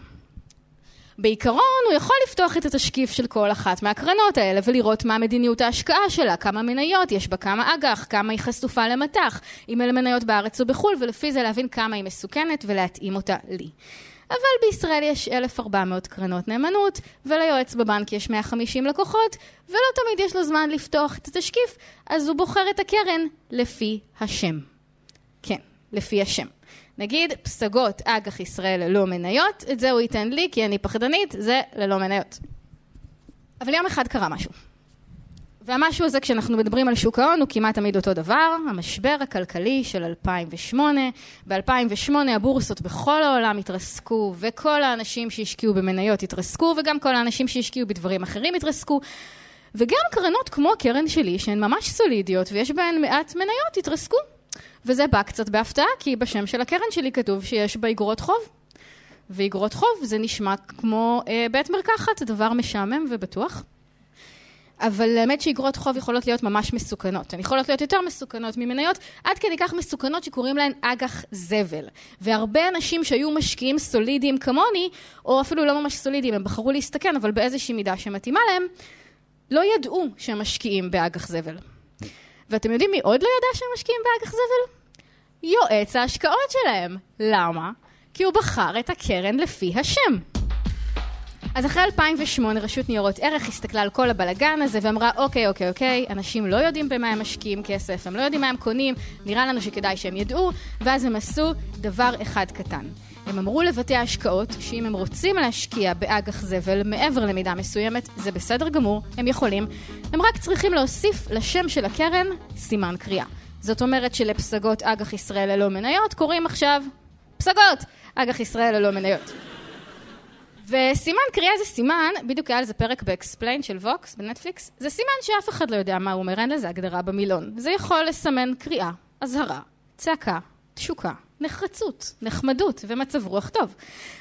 בעיקרון הוא יכול לפתוח את התשקיף של כל אחת מהקרנות האלה ולראות מה מדיניות ההשקעה שלה, כמה מניות יש בה, כמה אג"ח, כמה היא חשופה למטח, אם אלה מניות בארץ או בחו"ל, ולפי זה להבין כמה היא מסוכנת ולהתאים אותה לי. אבל בישראל יש 1,400 קרנות נאמנות, וליועץ בבנק יש 150 לקוחות, ולא תמיד יש לו זמן לפתוח את התשקיף, אז הוא בוחר את הקרן לפי השם. כן, לפי השם. נגיד, פסגות אג"ח ישראל ללא מניות, את זה הוא ייתן לי כי אני פחדנית, זה ללא מניות. אבל יום אחד קרה משהו. והמשהו הזה, כשאנחנו מדברים על שוק ההון, הוא כמעט תמיד אותו דבר, המשבר הכלכלי של 2008. ב-2008 הבורסות בכל העולם התרסקו, וכל האנשים שהשקיעו במניות התרסקו, וגם כל האנשים שהשקיעו בדברים אחרים התרסקו. וגם קרנות כמו הקרן שלי, שהן ממש סולידיות ויש בהן מעט מניות, התרסקו. וזה בא קצת בהפתעה, כי בשם של הקרן שלי כתוב שיש בה אגרות חוב. ואגרות חוב זה נשמע כמו אה, בית מרקחת, דבר משעמם ובטוח. אבל האמת שאגרות חוב יכולות להיות ממש מסוכנות. הן יכולות להיות יותר מסוכנות ממניות, עד כדי כך מסוכנות שקוראים להן אג"ח זבל. והרבה אנשים שהיו משקיעים סולידיים כמוני, או אפילו לא ממש סולידיים, הם בחרו להסתכן, אבל באיזושהי מידה שמתאימה להם, לא ידעו שהם משקיעים באג"ח זבל. ואתם יודעים מי עוד לא ידע שהם משקיעים באג"ח זבל? יועץ ההשקעות שלהם. למה? כי הוא בחר את הקרן לפי השם. אז אחרי 2008 רשות ניירות ערך הסתכלה על כל הבלגן הזה ואמרה אוקיי, אוקיי, אוקיי, אנשים לא יודעים במה הם משקיעים כסף, הם לא יודעים מה הם קונים, נראה לנו שכדאי שהם ידעו, ואז הם עשו דבר אחד קטן. הם אמרו לבתי ההשקעות שאם הם רוצים להשקיע באג"ח זבל מעבר למידה מסוימת, זה בסדר גמור, הם יכולים. הם רק צריכים להוסיף לשם של הקרן סימן קריאה. זאת אומרת שלפסגות אג"ח ישראל ללא מניות קוראים עכשיו פסגות אג"ח ישראל ללא מניות. וסימן קריאה זה סימן, בדיוק היה על זה פרק ב Explained של Vox בנטפליקס, זה סימן שאף אחד לא יודע מה הוא אומר, אין לזה הגדרה במילון. זה יכול לסמן קריאה, אזהרה, צעקה, תשוקה, נחרצות, נחמדות ומצב רוח טוב.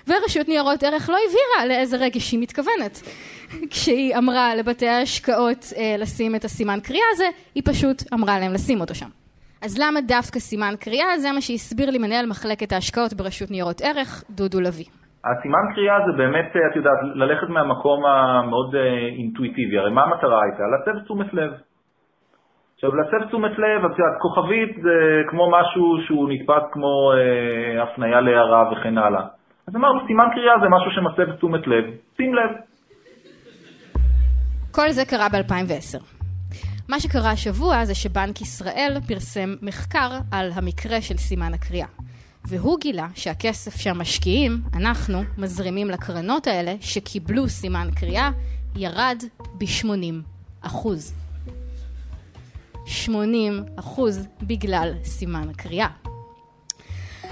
ורשות ניירות ערך לא הבהירה לאיזה רגש היא מתכוונת. כשהיא אמרה לבתי ההשקעות אה, לשים את הסימן קריאה הזה, היא פשוט אמרה להם לשים אותו שם. אז למה דווקא סימן קריאה? זה מה שהסביר לי מנהל מחלקת ההשקעות ברשות ניירות ערך, דודו לביא. הסימן קריאה זה באמת, את יודעת, ללכת מהמקום המאוד אה, אינטואיטיבי. הרי מה המטרה הייתה? להסב תשומת לב. עכשיו, להסב תשומת לב, את יודעת, כוכבית זה כמו משהו שהוא נתפס כמו אה, הפנייה להערה וכן הלאה. אז אמרנו, סימן קריאה זה משהו שמסב תשומת לב. שים לב. כל זה קרה ב-2010. מה שקרה השבוע זה שבנק ישראל פרסם מחקר על המקרה של סימן הקריאה. והוא גילה שהכסף שהמשקיעים, אנחנו, מזרימים לקרנות האלה שקיבלו סימן קריאה, ירד ב-80 אחוז. 80 אחוז בגלל סימן קריאה.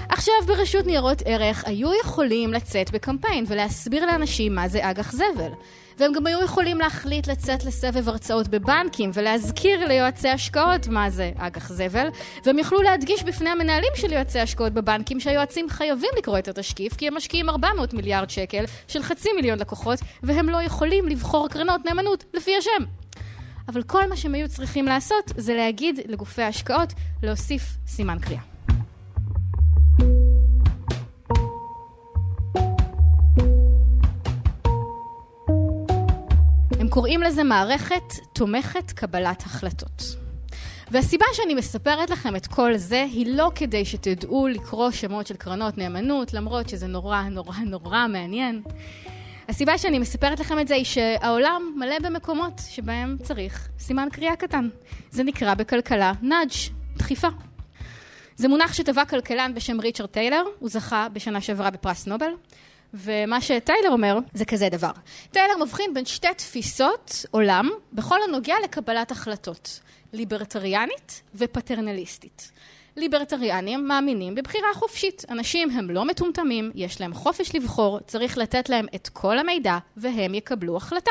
עכשיו ברשות ניירות ערך היו יכולים לצאת בקמפיין ולהסביר לאנשים מה זה אג"ח זבל. והם גם היו יכולים להחליט לצאת לסבב הרצאות בבנקים ולהזכיר ליועצי השקעות מה זה אג"ח זבל, והם יכלו להדגיש בפני המנהלים של יועצי השקעות בבנקים שהיועצים חייבים לקרוא את התשקיף כי הם משקיעים 400 מיליארד שקל של חצי מיליון לקוחות והם לא יכולים לבחור קרנות נאמנות לפי השם. אבל כל מה שהם היו צריכים לעשות זה להגיד לגופי ההשקעות להוסיף סימן קריאה. קוראים לזה מערכת תומכת קבלת החלטות. והסיבה שאני מספרת לכם את כל זה היא לא כדי שתדעו לקרוא שמות של קרנות נאמנות, למרות שזה נורא נורא נורא מעניין. הסיבה שאני מספרת לכם את זה היא שהעולם מלא במקומות שבהם צריך סימן קריאה קטן. זה נקרא בכלכלה נאג', דחיפה. זה מונח שטבע כלכלן בשם ריצ'רד טיילר, הוא זכה בשנה שעברה בפרס נובל. ומה שטיילר אומר זה כזה דבר. טיילר מבחין בין שתי תפיסות עולם בכל הנוגע לקבלת החלטות, ליברטריאנית ופטרנליסטית. ליברטריאנים מאמינים בבחירה חופשית. אנשים הם לא מטומטמים, יש להם חופש לבחור, צריך לתת להם את כל המידע והם יקבלו החלטה.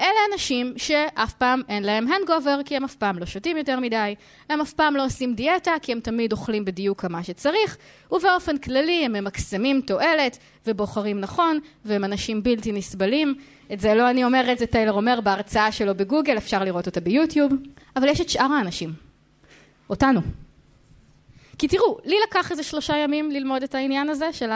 אלה אנשים שאף פעם אין להם הנגובר, כי הם אף פעם לא שותים יותר מדי, הם אף פעם לא עושים דיאטה, כי הם תמיד אוכלים בדיוק כמה שצריך, ובאופן כללי הם ממקסמים תועלת ובוחרים נכון, והם אנשים בלתי נסבלים. את זה לא אני אומרת, זה טיילר אומר בהרצאה שלו בגוגל, אפשר לראות אותה ביוטיוב. אבל יש את שאר האנשים. אותנו. כי תראו, לי לקח איזה שלושה ימים ללמוד את העניין הזה של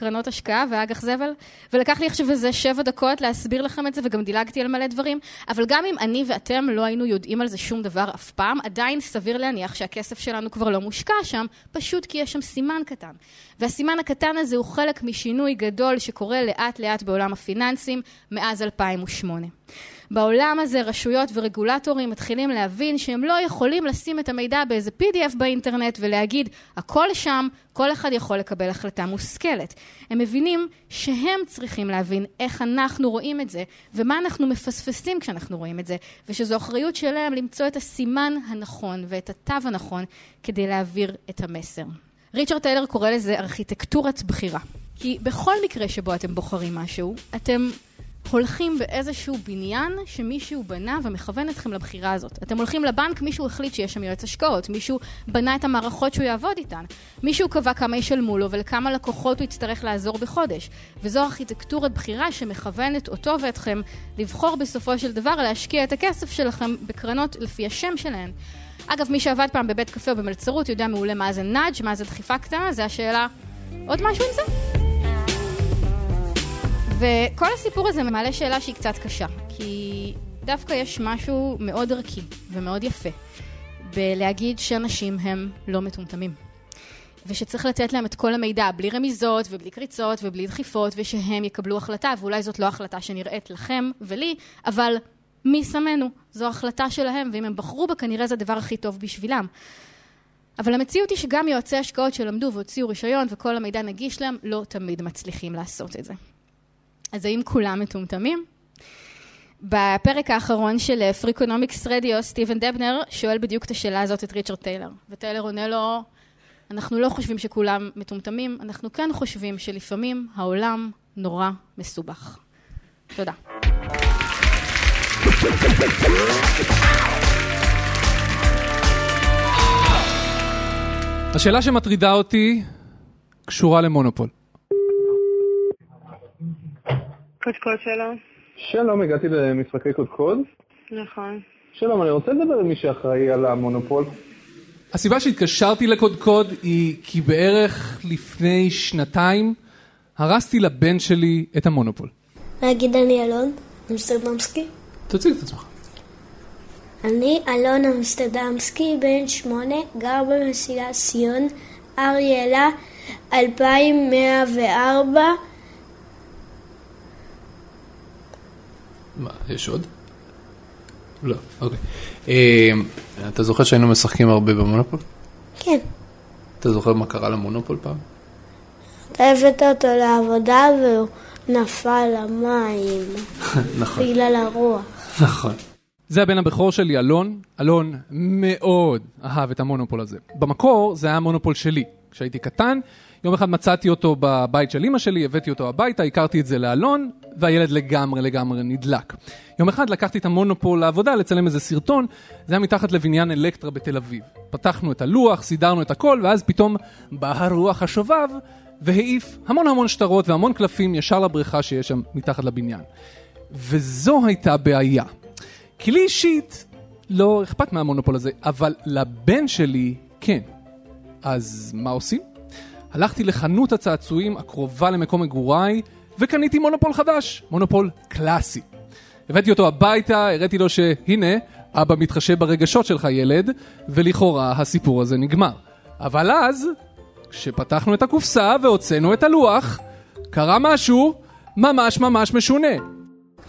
קרנות השקעה ואג"ח זבל, ולקח לי עכשיו איזה שבע דקות להסביר לכם את זה, וגם דילגתי על מלא דברים, אבל גם אם אני ואתם לא היינו יודעים על זה שום דבר אף פעם, עדיין סביר להניח שהכסף שלנו כבר לא מושקע שם, פשוט כי יש שם סימן קטן. והסימן הקטן הזה הוא חלק משינוי גדול שקורה לאט לאט בעולם הפיננסים מאז 2008. בעולם הזה רשויות ורגולטורים מתחילים להבין שהם לא יכולים לשים את המידע באיזה PDF באינטרנט ולהגיד הכל שם, כל אחד יכול לקבל החלטה מושכלת. הם מבינים שהם צריכים להבין איך אנחנו רואים את זה ומה אנחנו מפספסים כשאנחנו רואים את זה ושזו אחריות שלהם למצוא את הסימן הנכון ואת התו הנכון כדי להעביר את המסר. ריצ'רד טיילר קורא לזה ארכיטקטורת בחירה. כי בכל מקרה שבו אתם בוחרים משהו, אתם הולכים באיזשהו בניין שמישהו בנה ומכוון אתכם לבחירה הזאת. אתם הולכים לבנק, מישהו החליט שיש שם יועץ השקעות, מישהו בנה את המערכות שהוא יעבוד איתן, מישהו קבע כמה ישלמו לו ולכמה לקוחות הוא יצטרך לעזור בחודש. וזו ארכיטקטורת בחירה שמכוונת אותו ואתכם לבחור בסופו של דבר להשקיע את הכסף שלכם בקרנות לפי השם שלהן. אגב, מי שעבד פעם בבית קפה או במלצרות יודע מעולה מה זה נאג', מה זה דחיפה קטנה, זה השאלה, עוד משהו עם זה? וכל הסיפור הזה מעלה שאלה שהיא קצת קשה, כי דווקא יש משהו מאוד ערכי ומאוד יפה בלהגיד שאנשים הם לא מטומטמים. ושצריך לתת להם את כל המידע, בלי רמיזות ובלי קריצות ובלי דחיפות, ושהם יקבלו החלטה, ואולי זאת לא החלטה שנראית לכם ולי, אבל מי שמנו? זו החלטה שלהם, ואם הם בחרו בה, כנראה זה הדבר הכי טוב בשבילם. אבל המציאות היא שגם יועצי השקעות שלמדו והוציאו רישיון וכל המידע נגיש להם, לא תמיד מצליחים לעשות את זה. אז האם כולם מטומטמים? בפרק האחרון של Freakonomics Radio, סטיבן דבנר שואל בדיוק את השאלה הזאת את ריצ'רד טיילר. וטיילר עונה לו, אנחנו לא חושבים שכולם מטומטמים, אנחנו כן חושבים שלפעמים העולם נורא מסובך. תודה. השאלה שמטרידה אותי קשורה למונופול. קודקוד שלום. שלום, הגעתי למשחקי קודקוד. נכון. שלום, אני רוצה לדבר עם מי שאחראי על המונופול. הסיבה שהתקשרתי לקודקוד היא כי בערך לפני שנתיים הרסתי לבן שלי את המונופול. להגיד אני אלון אמסטרדמסקי. תציג את עצמך. אני אלון אמסטרדמסקי, בן שמונה, גר במסילה סיון, אריאלה, 2104. מה, יש עוד? לא, אוקיי. אה, אתה זוכר שהיינו משחקים הרבה במונופול? כן. אתה זוכר מה קרה למונופול פעם? אתה הבאת אותו לעבודה והוא נפל למים. נכון. בגלל הרוח. נכון. זה הבן הבכור שלי, אלון. אלון מאוד אהב את המונופול הזה. במקור זה היה המונופול שלי. כשהייתי קטן, יום אחד מצאתי אותו בבית של אמא שלי, הבאתי אותו הביתה, הכרתי את זה לאלון, והילד לגמרי לגמרי נדלק. יום אחד לקחתי את המונופול לעבודה לצלם איזה סרטון, זה היה מתחת לבניין אלקטרה בתל אביב. פתחנו את הלוח, סידרנו את הכל, ואז פתאום בא הרוח השובב והעיף המון המון שטרות והמון קלפים ישר לבריכה שיש שם מתחת לבניין. וזו הייתה בעיה. כי לי אישית לא אכפת מהמונופול הזה, אבל לבן שלי כן. אז מה עושים? הלכתי לחנות הצעצועים הקרובה למקום מגוריי וקניתי מונופול חדש, מונופול קלאסי. הבאתי אותו הביתה, הראיתי לו שהנה, אבא מתחשב ברגשות שלך ילד, ולכאורה הסיפור הזה נגמר. אבל אז, כשפתחנו את הקופסה והוצאנו את הלוח, קרה משהו ממש ממש משונה.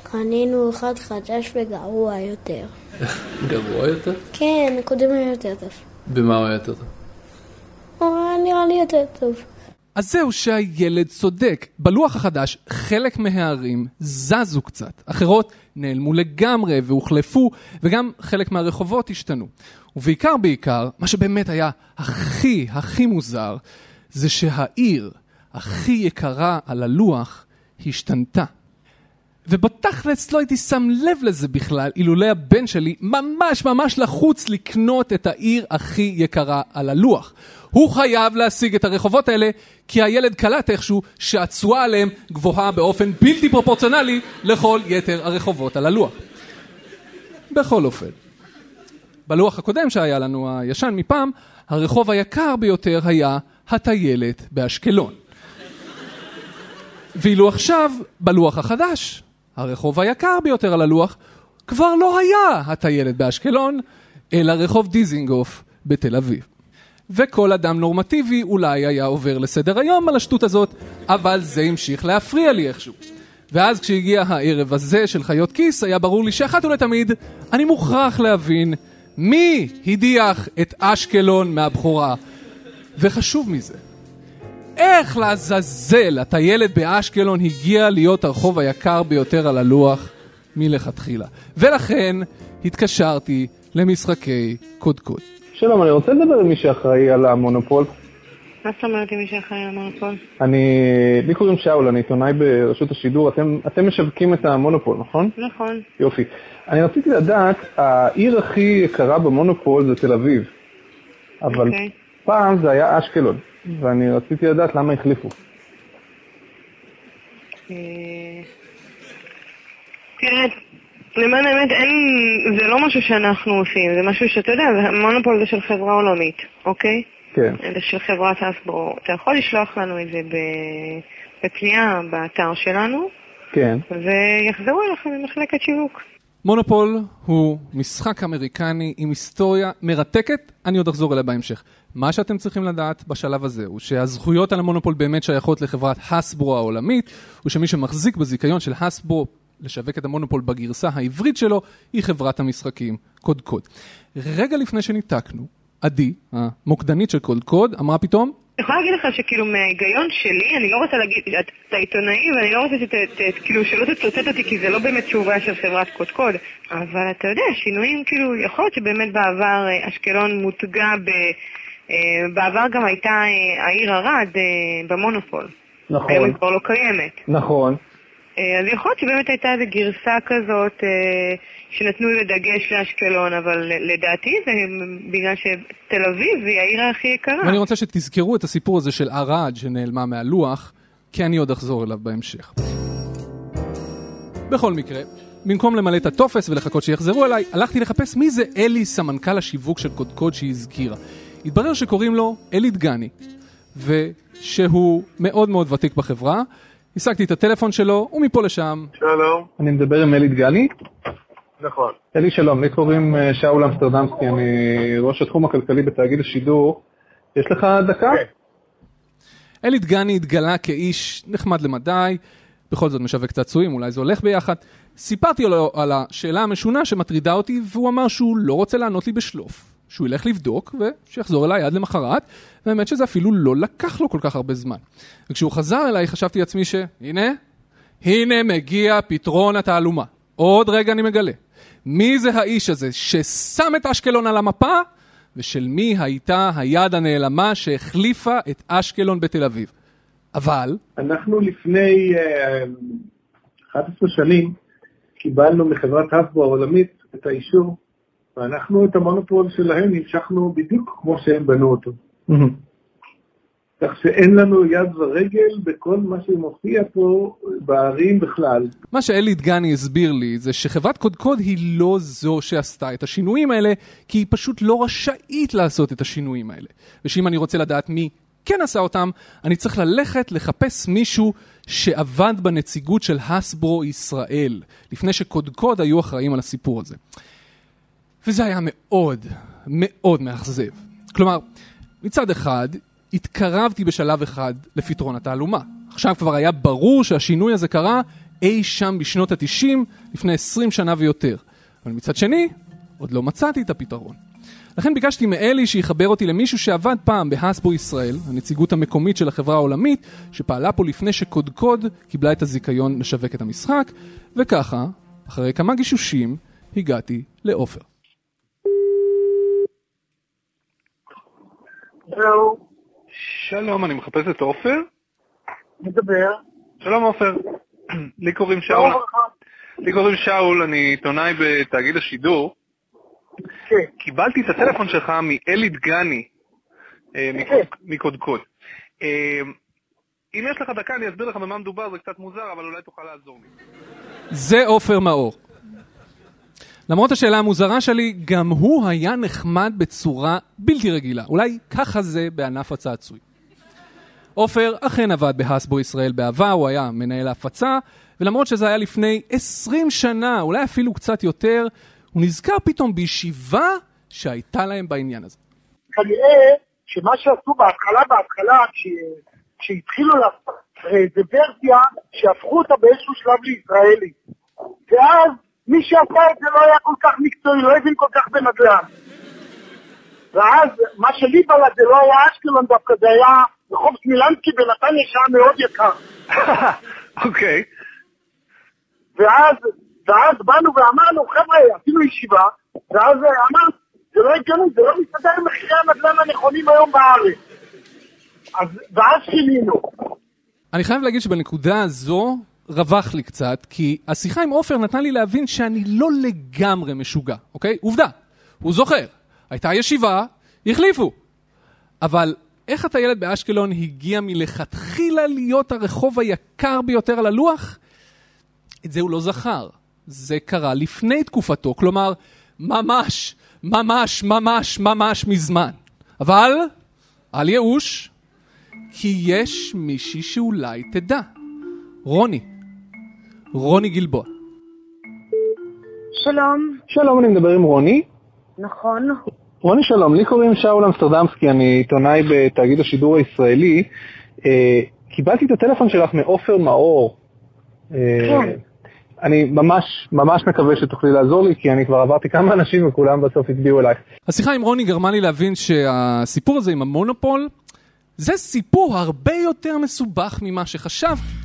קנינו אחד חדש וגרוע יותר. גרוע יותר? כן, הקודם היה יותר טוב. במה הוא היה יותר טוב? נראה לי יותר טוב. אז זהו שהילד צודק. בלוח החדש חלק מהערים זזו קצת, אחרות נעלמו לגמרי והוחלפו, וגם חלק מהרחובות השתנו. ובעיקר בעיקר, מה שבאמת היה הכי הכי מוזר, זה שהעיר הכי יקרה על הלוח השתנתה. ובתכלס לא הייתי שם לב לזה בכלל, אילולא הבן שלי ממש ממש לחוץ לקנות את העיר הכי יקרה על הלוח. הוא חייב להשיג את הרחובות האלה, כי הילד קלט איכשהו שהתשואה עליהם גבוהה באופן בלתי פרופורציונלי לכל יתר הרחובות על הלוח. בכל אופן, בלוח הקודם שהיה לנו, הישן מפעם, הרחוב היקר ביותר היה הטיילת באשקלון. ואילו עכשיו, בלוח החדש, הרחוב היקר ביותר על הלוח, כבר לא היה הטיילת באשקלון, אלא רחוב דיזינגוף בתל אביב. וכל אדם נורמטיבי אולי היה עובר לסדר היום על השטות הזאת, אבל זה המשיך להפריע לי איכשהו. ואז כשהגיע הערב הזה של חיות כיס, היה ברור לי שאחת ולתמיד, אני מוכרח להבין מי הדיח את אשקלון מהבכורה. וחשוב מזה, איך לעזאזל הטיילת באשקלון הגיע להיות הרחוב היקר ביותר על הלוח מלכתחילה. ולכן התקשרתי למשחקי קודקוד. שלום, אני רוצה לדבר עם מי שאחראי על המונופול. מה זאת אומרת עם מי שאחראי על המונופול? אני, לי קוראים שאול, אני עיתונאי ברשות השידור, אתם, אתם משווקים את המונופול, נכון? נכון. יופי. אני רציתי לדעת, העיר הכי יקרה במונופול זה תל אביב, אבל אוקיי. פעם זה היה אשקלון, ואני רציתי לדעת למה החליפו. אה, תראה, למען האמת, אין, זה לא משהו שאנחנו עושים, זה משהו שאתה יודע, מונופול זה של חברה עולמית, אוקיי? כן. זה של חברת אסברו. אתה יכול לשלוח לנו את זה ב- בפנייה באתר שלנו, כן. ויחזרו אליך ממחלקת שיווק. מונופול הוא משחק אמריקני עם היסטוריה מרתקת, אני עוד אחזור אליה בהמשך. מה שאתם צריכים לדעת בשלב הזה הוא שהזכויות על המונופול באמת שייכות לחברת הסברו העולמית, ושמי שמחזיק בזיכיון של הסברו לשווק את המונופול בגרסה העברית שלו, היא חברת המשחקים קודקוד. רגע לפני שניתקנו, עדי, המוקדנית של קודקוד, אמרה פתאום, אני יכולה להגיד לך שכאילו מההיגיון שלי, אני לא רוצה להגיד, את- אתה עיתונאי ואני לא רוצה שת, ת, כאילו שלא תצטט אותי כי זה לא באמת תשובה של חברת קודקוד, אבל אתה יודע, שינויים כאילו, יכול להיות שבאמת בעבר אה, אשקלון מותגה ב... אה, בעבר גם הייתה אה, העיר ערד במונופול. היום נכון, היא כבר לא קיימת. נכון. אה, אז יכול להיות שבאמת הייתה איזו גרסה כזאת אה, שנתנו איזה דגש לאשקלון, אבל לדעתי זה בגלל שתל אביב היא העיר הכי יקרה. ואני רוצה שתזכרו את הסיפור הזה של ערד שנעלמה מהלוח, כי אני עוד אחזור אליו בהמשך. בכל מקרה, במקום למלא את הטופס ולחכות שיחזרו אליי, הלכתי לחפש מי זה אלי, סמנכ"ל השיווק של קודקוד שהיא הזכירה. התברר שקוראים לו אלי דגני, ושהוא מאוד מאוד ותיק בחברה. השגתי את הטלפון שלו, ומפה לשם. שלום. אני מדבר עם אלי דגני. נכון. אלי שלום, לי קוראים אה, שאול אמסטרדמסקי, אני ראש התחום הכלכלי בתאגיד השידור. יש לך דקה? אלי דגני התגלה כאיש נחמד למדי, בכל זאת משווק צעצועים, אולי זה הולך ביחד. סיפרתי לו על השאלה המשונה שמטרידה אותי, והוא אמר שהוא לא רוצה לענות לי בשלוף. שהוא ילך לבדוק ושיחזור אליי עד למחרת, והאמת שזה אפילו לא לקח לו כל כך הרבה זמן. וכשהוא חזר אליי חשבתי לעצמי שהנה, הנה מגיע פתרון התעלומה. עוד רגע אני מגלה. מי זה האיש הזה ששם את אשקלון על המפה, ושל מי הייתה היד הנעלמה שהחליפה את אשקלון בתל אביב. אבל, אנחנו לפני אה, 11 שנים קיבלנו מחברת הסבו העולמית את האישור, ואנחנו את המונופול שלהם המשכנו בדיוק כמו שהם בנו אותו. כך שאין לנו יד ורגל בכל מה שמופיע פה בערים בכלל. מה שאלי דגני הסביר לי זה שחברת קודקוד היא לא זו שעשתה את השינויים האלה, כי היא פשוט לא רשאית לעשות את השינויים האלה. ושאם אני רוצה לדעת מי כן עשה אותם, אני צריך ללכת לחפש מישהו שעבד בנציגות של הסברו ישראל, לפני שקודקוד היו אחראים על הסיפור הזה. וזה היה מאוד מאוד מאכזב. כלומר, מצד אחד, התקרבתי בשלב אחד לפתרון התעלומה. עכשיו כבר היה ברור שהשינוי הזה קרה אי שם בשנות ה-90, לפני 20 שנה ויותר. אבל מצד שני, עוד לא מצאתי את הפתרון. לכן ביקשתי מאלי שיחבר אותי למישהו שעבד פעם בהסבו ישראל, הנציגות המקומית של החברה העולמית, שפעלה פה לפני שקודקוד קיבלה את הזיכיון לשווק את המשחק, וככה, אחרי כמה גישושים, הגעתי לעופר. שלום. שלום, אני מחפש את עופר. מדבר. שלום עופר. לי קוראים שאול. לי קוראים שאול, אני עיתונאי בתאגיד השידור. כן. קיבלתי את הטלפון שלך מאלי דגני, אה, מקוד- מקודקוד. אה, אם יש לך דקה אני אסביר לך במה מדובר, זה קצת מוזר, אבל אולי תוכל לעזור לי. זה עופר מאור. למרות השאלה המוזרה שלי, גם הוא היה נחמד בצורה בלתי רגילה. אולי ככה זה בענף הצעצועי. עופר אכן עבד בהסבו ישראל בעבר, הוא היה מנהל ההפצה, ולמרות שזה היה לפני 20 שנה, אולי אפילו קצת יותר, הוא נזכר פתאום בישיבה שהייתה להם בעניין הזה. כנראה שמה שעשו בהתחלה, בהתחלה, כש- כשהתחילו לעשות הרי איזה ורסיה שהפכו אותה באיזשהו שלב לישראלי. ואז מי שעשה את זה לא היה כל כך מקצועי, לא הבין כל כך בנדל"ן. ואז מה שלי בלט זה לא היה אשקלון דווקא, זה היה רחוב סמילנסקי בנתניה שהיה מאוד יקר. אוקיי. ואז, ואז באנו ואמרנו, חבר'ה, עשינו ישיבה, ואז אמרנו, זה לא הגיוני, זה לא מסתדר עם מחירי הנדל"ן הנכונים היום בארץ. אז, ואז שינינו. אני חייב להגיד שבנקודה הזו רווח לי קצת, כי השיחה עם עופר נתנה לי להבין שאני לא לגמרי משוגע, אוקיי? עובדה, הוא זוכר. הייתה ישיבה, החליפו. אבל איך הטיילת באשקלון הגיע מלכתחילה להיות הרחוב היקר ביותר על הלוח? את זה הוא לא זכר. זה קרה לפני תקופתו, כלומר, ממש, ממש, ממש, ממש מזמן. אבל, אל ייאוש, כי יש מישהי שאולי תדע. רוני. רוני גלבוע. שלום. שלום, אני מדבר עם רוני. נכון. רוני שלום, לי קוראים שאול אמסטרדמסקי, אני עיתונאי בתאגיד השידור הישראלי. אה, קיבלתי את הטלפון שלך מעופר מאור. אה, כן. אני ממש ממש מקווה שתוכלי לעזור לי, כי אני כבר עברתי כמה אנשים וכולם בסוף הצביעו אלייך. השיחה עם רוני גרמה לי להבין שהסיפור הזה עם המונופול זה סיפור הרבה יותר מסובך ממה שחשבתי.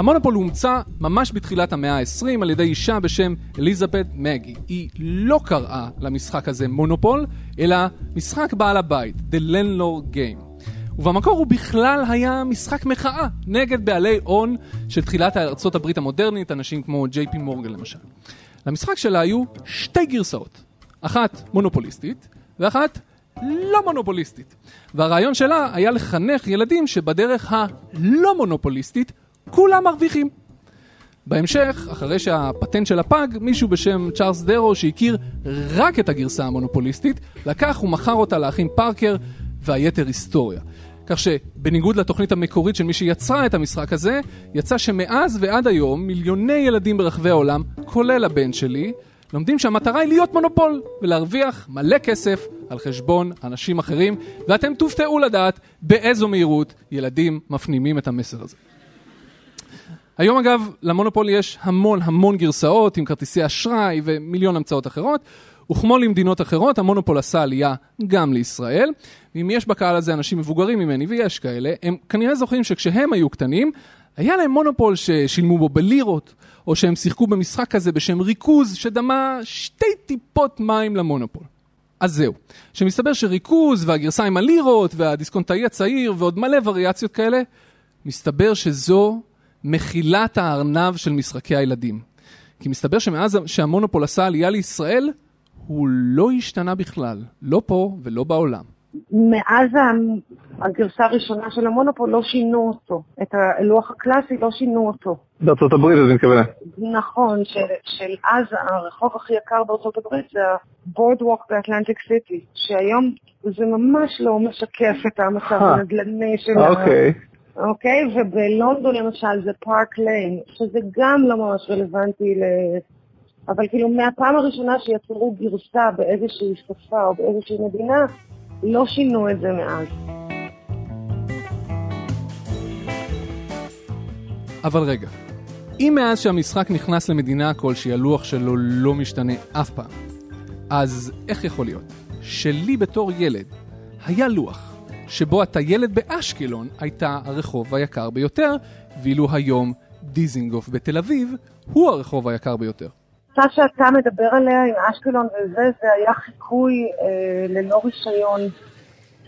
המונופול הומצא ממש בתחילת המאה ה-20 על ידי אישה בשם אליזבת מגי. היא לא קראה למשחק הזה מונופול, אלא משחק בעל הבית, The Landlord Game. ובמקור הוא בכלל היה משחק מחאה נגד בעלי הון של תחילת ארצות הברית המודרנית, אנשים כמו ג'יי פי מורגן למשל. למשחק שלה היו שתי גרסאות, אחת מונופוליסטית ואחת לא מונופוליסטית. והרעיון שלה היה לחנך ילדים שבדרך הלא מונופוליסטית כולם מרוויחים. בהמשך, אחרי שהפטנט שלה פג, מישהו בשם צ'ארלס דרו שהכיר רק את הגרסה המונופוליסטית, לקח ומכר אותה לאחים פארקר והיתר היסטוריה. כך שבניגוד לתוכנית המקורית של מי שיצרה את המשחק הזה, יצא שמאז ועד היום מיליוני ילדים ברחבי העולם, כולל הבן שלי, לומדים שהמטרה היא להיות מונופול ולהרוויח מלא כסף על חשבון אנשים אחרים, ואתם תופתעו לדעת באיזו מהירות ילדים מפנימים את המסר הזה. היום אגב, למונופול יש המון המון גרסאות עם כרטיסי אשראי ומיליון המצאות אחרות, וכמו למדינות אחרות, המונופול עשה עלייה גם לישראל. ואם יש בקהל הזה אנשים מבוגרים ממני, ויש כאלה, הם כנראה זוכרים שכשהם היו קטנים, היה להם מונופול ששילמו בו בלירות, או שהם שיחקו במשחק כזה בשם ריכוז, שדמה שתי טיפות מים למונופול. אז זהו, שמסתבר שריכוז והגרסה עם הלירות והדיסקונטאי הצעיר ועוד מלא וריאציות כאלה, מסתבר שזו מחילת הארנב של משחקי הילדים. כי מסתבר שמאז שהמונופול עשה עלייה לישראל, הוא לא השתנה בכלל, לא פה ולא בעולם. מאז הגרסה הראשונה של המונופול לא שינו אותו. את הלוח הקלאסי לא שינו אותו. בארצות הברית, אני מתכוון. נכון, של, של אז הרחוב הכי יקר בארצות הברית זה ה-Boardwalk באטלנטיק סיטי, שהיום זה ממש לא משקף את המצב אה. הנדל"ני של ה... אוקיי. אוקיי, ובלונדון למשל זה פארק ליין, שזה גם לא ממש רלוונטי ל... אבל כאילו מהפעם הראשונה שיצרו גרסה באיזושהי שפה או באיזושהי מדינה, לא שינו את זה מאז. אבל רגע, אם מאז שהמשחק נכנס למדינה כלשהי הלוח שלו לא משתנה אף פעם, אז איך יכול להיות שלי בתור ילד היה לוח שבו הטיילת באשקלון הייתה הרחוב היקר ביותר, ואילו היום דיזינגוף בתל אביב הוא הרחוב היקר ביותר. מה שאתה מדבר עליה עם אשקלון וזה, זה היה חיקוי אה, ללא רישיון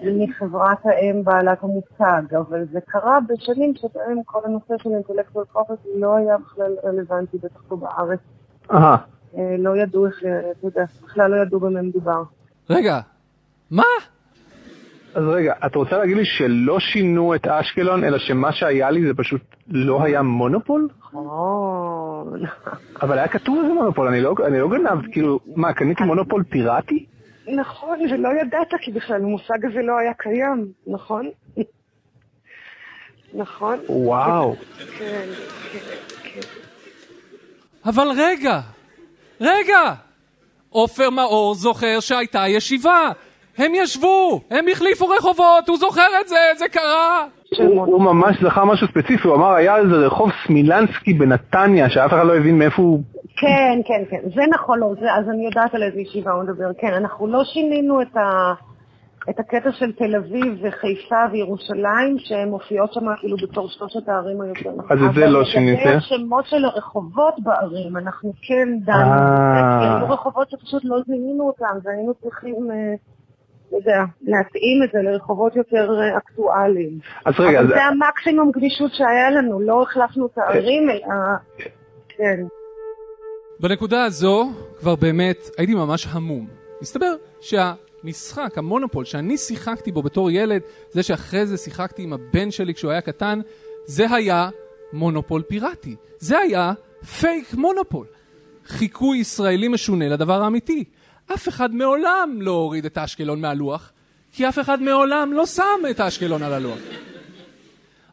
מחברת האם בעלת המוצג, אבל זה קרה בשנים שבהם כל הנושא של אינטלקטואל פרופרטי לא היה בכלל רלוונטי, בטח פה בארץ. אהה. אה, לא ידעו איך, אתה יודע, בכלל לא ידעו במה מדובר. רגע, מה? אז רגע, את רוצה להגיד לי שלא שינו את אשקלון, אלא שמה שהיה לי זה פשוט לא היה מונופול? נכון. אבל היה כתוב איזה מונופול, אני לא, אני לא גנב, כאילו, מה, קניתי מונופול פיראטי? נכון, ולא ידעת, כי בכלל המושג הזה לא היה קיים, נכון? נכון? וואו. כן, כן, כן. אבל רגע, רגע! עופר מאור זוכר שהייתה ישיבה! הם ישבו! הם החליפו רחובות! הוא זוכר את זה! זה קרה! הוא, הוא ממש זכר משהו ספציפי, הוא אמר היה איזה רחוב סמילנסקי בנתניה, שאף אחד לא הבין מאיפה הוא... כן, כן, כן, זה נכון, לא, זה, אז אני יודעת על איזה ישיבה הוא מדבר, כן, אנחנו לא שינינו את, ה, את הקטע של תל אביב וחיפה וירושלים, שהן מופיעות שם כאילו בתור שלושת הערים היותר אז את זה לא שיניתם? אבל לגבי השמות של הרחובות בערים, אנחנו כן דנו, אה. כי היו רחובות שפשוט לא זיהינו אותם, והיינו צריכים אה, אתה יודע, להתאים את זה לרחובות יותר אה, אקטואליים. אז רגע, אבל אז- זה המקסימום גמישות שהיה לנו, לא החלפנו את הערים, אלא... כן. בנקודה הזו כבר באמת הייתי ממש המום. מסתבר שהמשחק, המונופול, שאני שיחקתי בו בתור ילד, זה שאחרי זה שיחקתי עם הבן שלי כשהוא היה קטן, זה היה מונופול פיראטי. זה היה פייק מונופול. חיקוי ישראלי משונה לדבר האמיתי. אף אחד מעולם לא הוריד את אשקלון מהלוח, כי אף אחד מעולם לא שם את אשקלון על הלוח.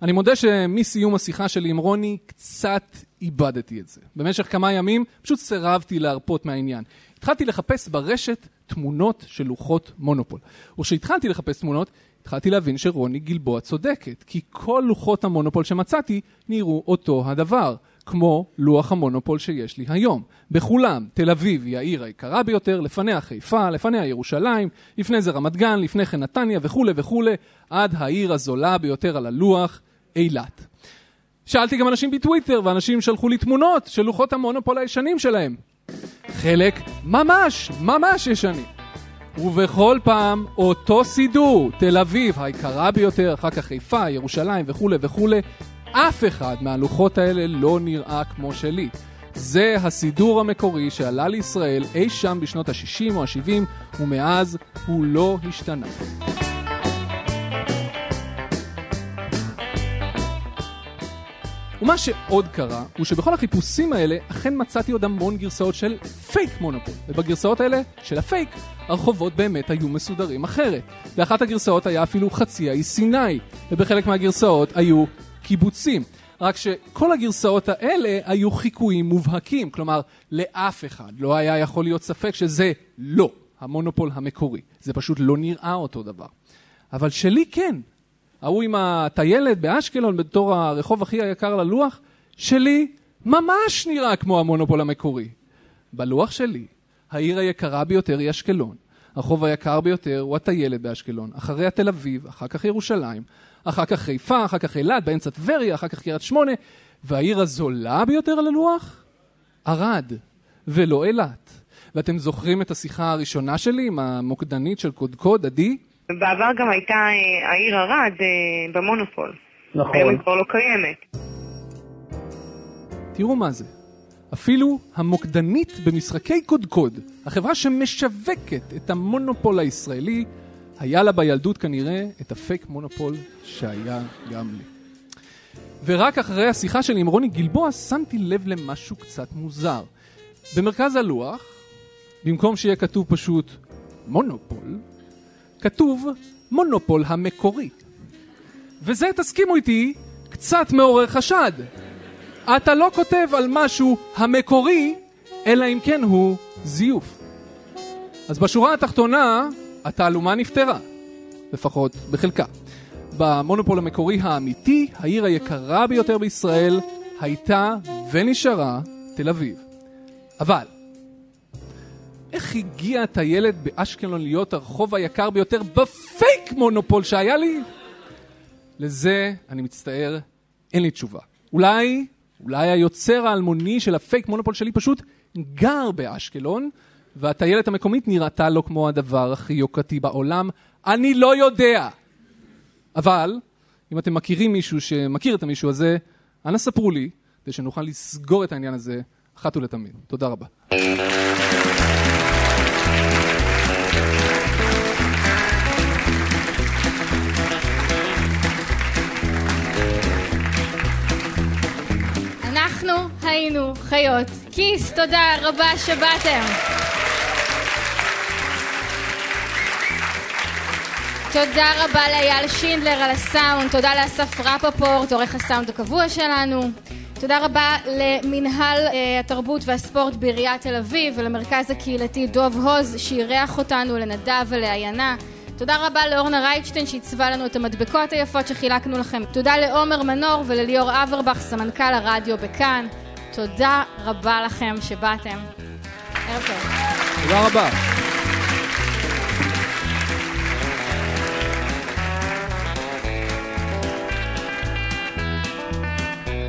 אני מודה שמסיום השיחה שלי עם רוני, קצת איבדתי את זה. במשך כמה ימים פשוט סירבתי להרפות מהעניין. התחלתי לחפש ברשת תמונות של לוחות מונופול. וכשהתחלתי לחפש תמונות, התחלתי להבין שרוני גלבוע צודקת, כי כל לוחות המונופול שמצאתי נראו אותו הדבר, כמו לוח המונופול שיש לי היום. בכולם, תל אביב היא העיר היקרה ביותר, לפניה חיפה, לפניה ירושלים, לפני זה רמת גן, לפני כן נתניה וכולי וכולי, עד העיר הזולה ביותר על הלוח, אילת. שאלתי גם אנשים בטוויטר, ואנשים שלחו לי תמונות של לוחות המונופול הישנים שלהם. חלק ממש, ממש ישנים. ובכל פעם אותו סידור, תל אביב היקרה ביותר, אחר כך חיפה, ירושלים וכולי וכולי, אף אחד מהלוחות האלה לא נראה כמו שלי. זה הסידור המקורי שעלה לישראל אי שם בשנות ה-60 או ה-70, ומאז הוא לא השתנה. ומה שעוד קרה, הוא שבכל החיפושים האלה אכן מצאתי עוד המון גרסאות של פייק מונופול. ובגרסאות האלה, של הפייק, הרחובות באמת היו מסודרים אחרת. באחת הגרסאות היה אפילו חצי האי סיני, ובחלק מהגרסאות היו קיבוצים. רק שכל הגרסאות האלה היו חיקויים מובהקים, כלומר, לאף אחד לא היה יכול להיות ספק שזה לא המונופול המקורי. זה פשוט לא נראה אותו דבר. אבל שלי כן. ההוא עם הטיילת באשקלון בתור הרחוב הכי היקר ללוח, שלי ממש נראה כמו המונופול המקורי. בלוח שלי, העיר היקרה ביותר היא אשקלון. הרחוב היקר ביותר הוא הטיילת באשקלון, אחריה תל אביב, אחר כך ירושלים, אחר כך חיפה, אחר כך אילת, באמצע טבריה, אחר כך קריית שמונה, והעיר הזולה ביותר על הלוח? ערד, ולא אילת. ואתם זוכרים את השיחה הראשונה שלי עם המוקדנית של קודקוד, עדי? בעבר גם הייתה אה, העיר ערד אה, במונופול. נכון. היום היא כבר לא קיימת. תראו מה זה. אפילו המוקדנית במשחקי קודקוד, החברה שמשווקת את המונופול הישראלי, היה לה בילדות כנראה את הפייק מונופול שהיה גם לי. ורק אחרי השיחה שלי עם רוני גלבוע שמתי לב למשהו קצת מוזר. במרכז הלוח, במקום שיהיה כתוב פשוט מונופול, כתוב מונופול המקורי. וזה, תסכימו איתי, קצת מעורר חשד. אתה לא כותב על משהו המקורי, אלא אם כן הוא זיוף. אז בשורה התחתונה, התעלומה נפתרה. לפחות בחלקה. במונופול המקורי האמיתי, העיר היקרה ביותר בישראל הייתה ונשארה תל אביב. אבל, איך הגיע הטיילת באשקלון להיות הרחוב היקר ביותר בפייק מונופול שהיה לי? לזה, אני מצטער, אין לי תשובה. אולי, אולי היוצר האלמוני של הפייק מונופול שלי פשוט גר באשקלון, והטיילת המקומית נראתה לו כמו הדבר הכי יוקרתי בעולם. אני לא יודע. אבל, אם אתם מכירים מישהו שמכיר את המישהו הזה, אנא ספרו לי, כדי שנוכל לסגור את העניין הזה אחת ולתמיד. תודה רבה. אנחנו היינו חיות כיס, תודה רבה שבאתם. תודה רבה לאייל שינדלר על הסאונד, תודה לאסף רפפורט, עורך הסאונד הקבוע שלנו. תודה רבה למינהל אה, התרבות והספורט בעיריית תל אביב ולמרכז הקהילתי דוב הוז שאירח אותנו, לנדב ולעיינה. תודה רבה לאורנה רייטשטיין שעיצבה לנו את המדבקות היפות שחילקנו לכם. תודה לעומר מנור ולליאור אברבך, סמנכ"ל הרדיו בכאן. תודה רבה לכם שבאתם. ערב טוב. תודה רבה.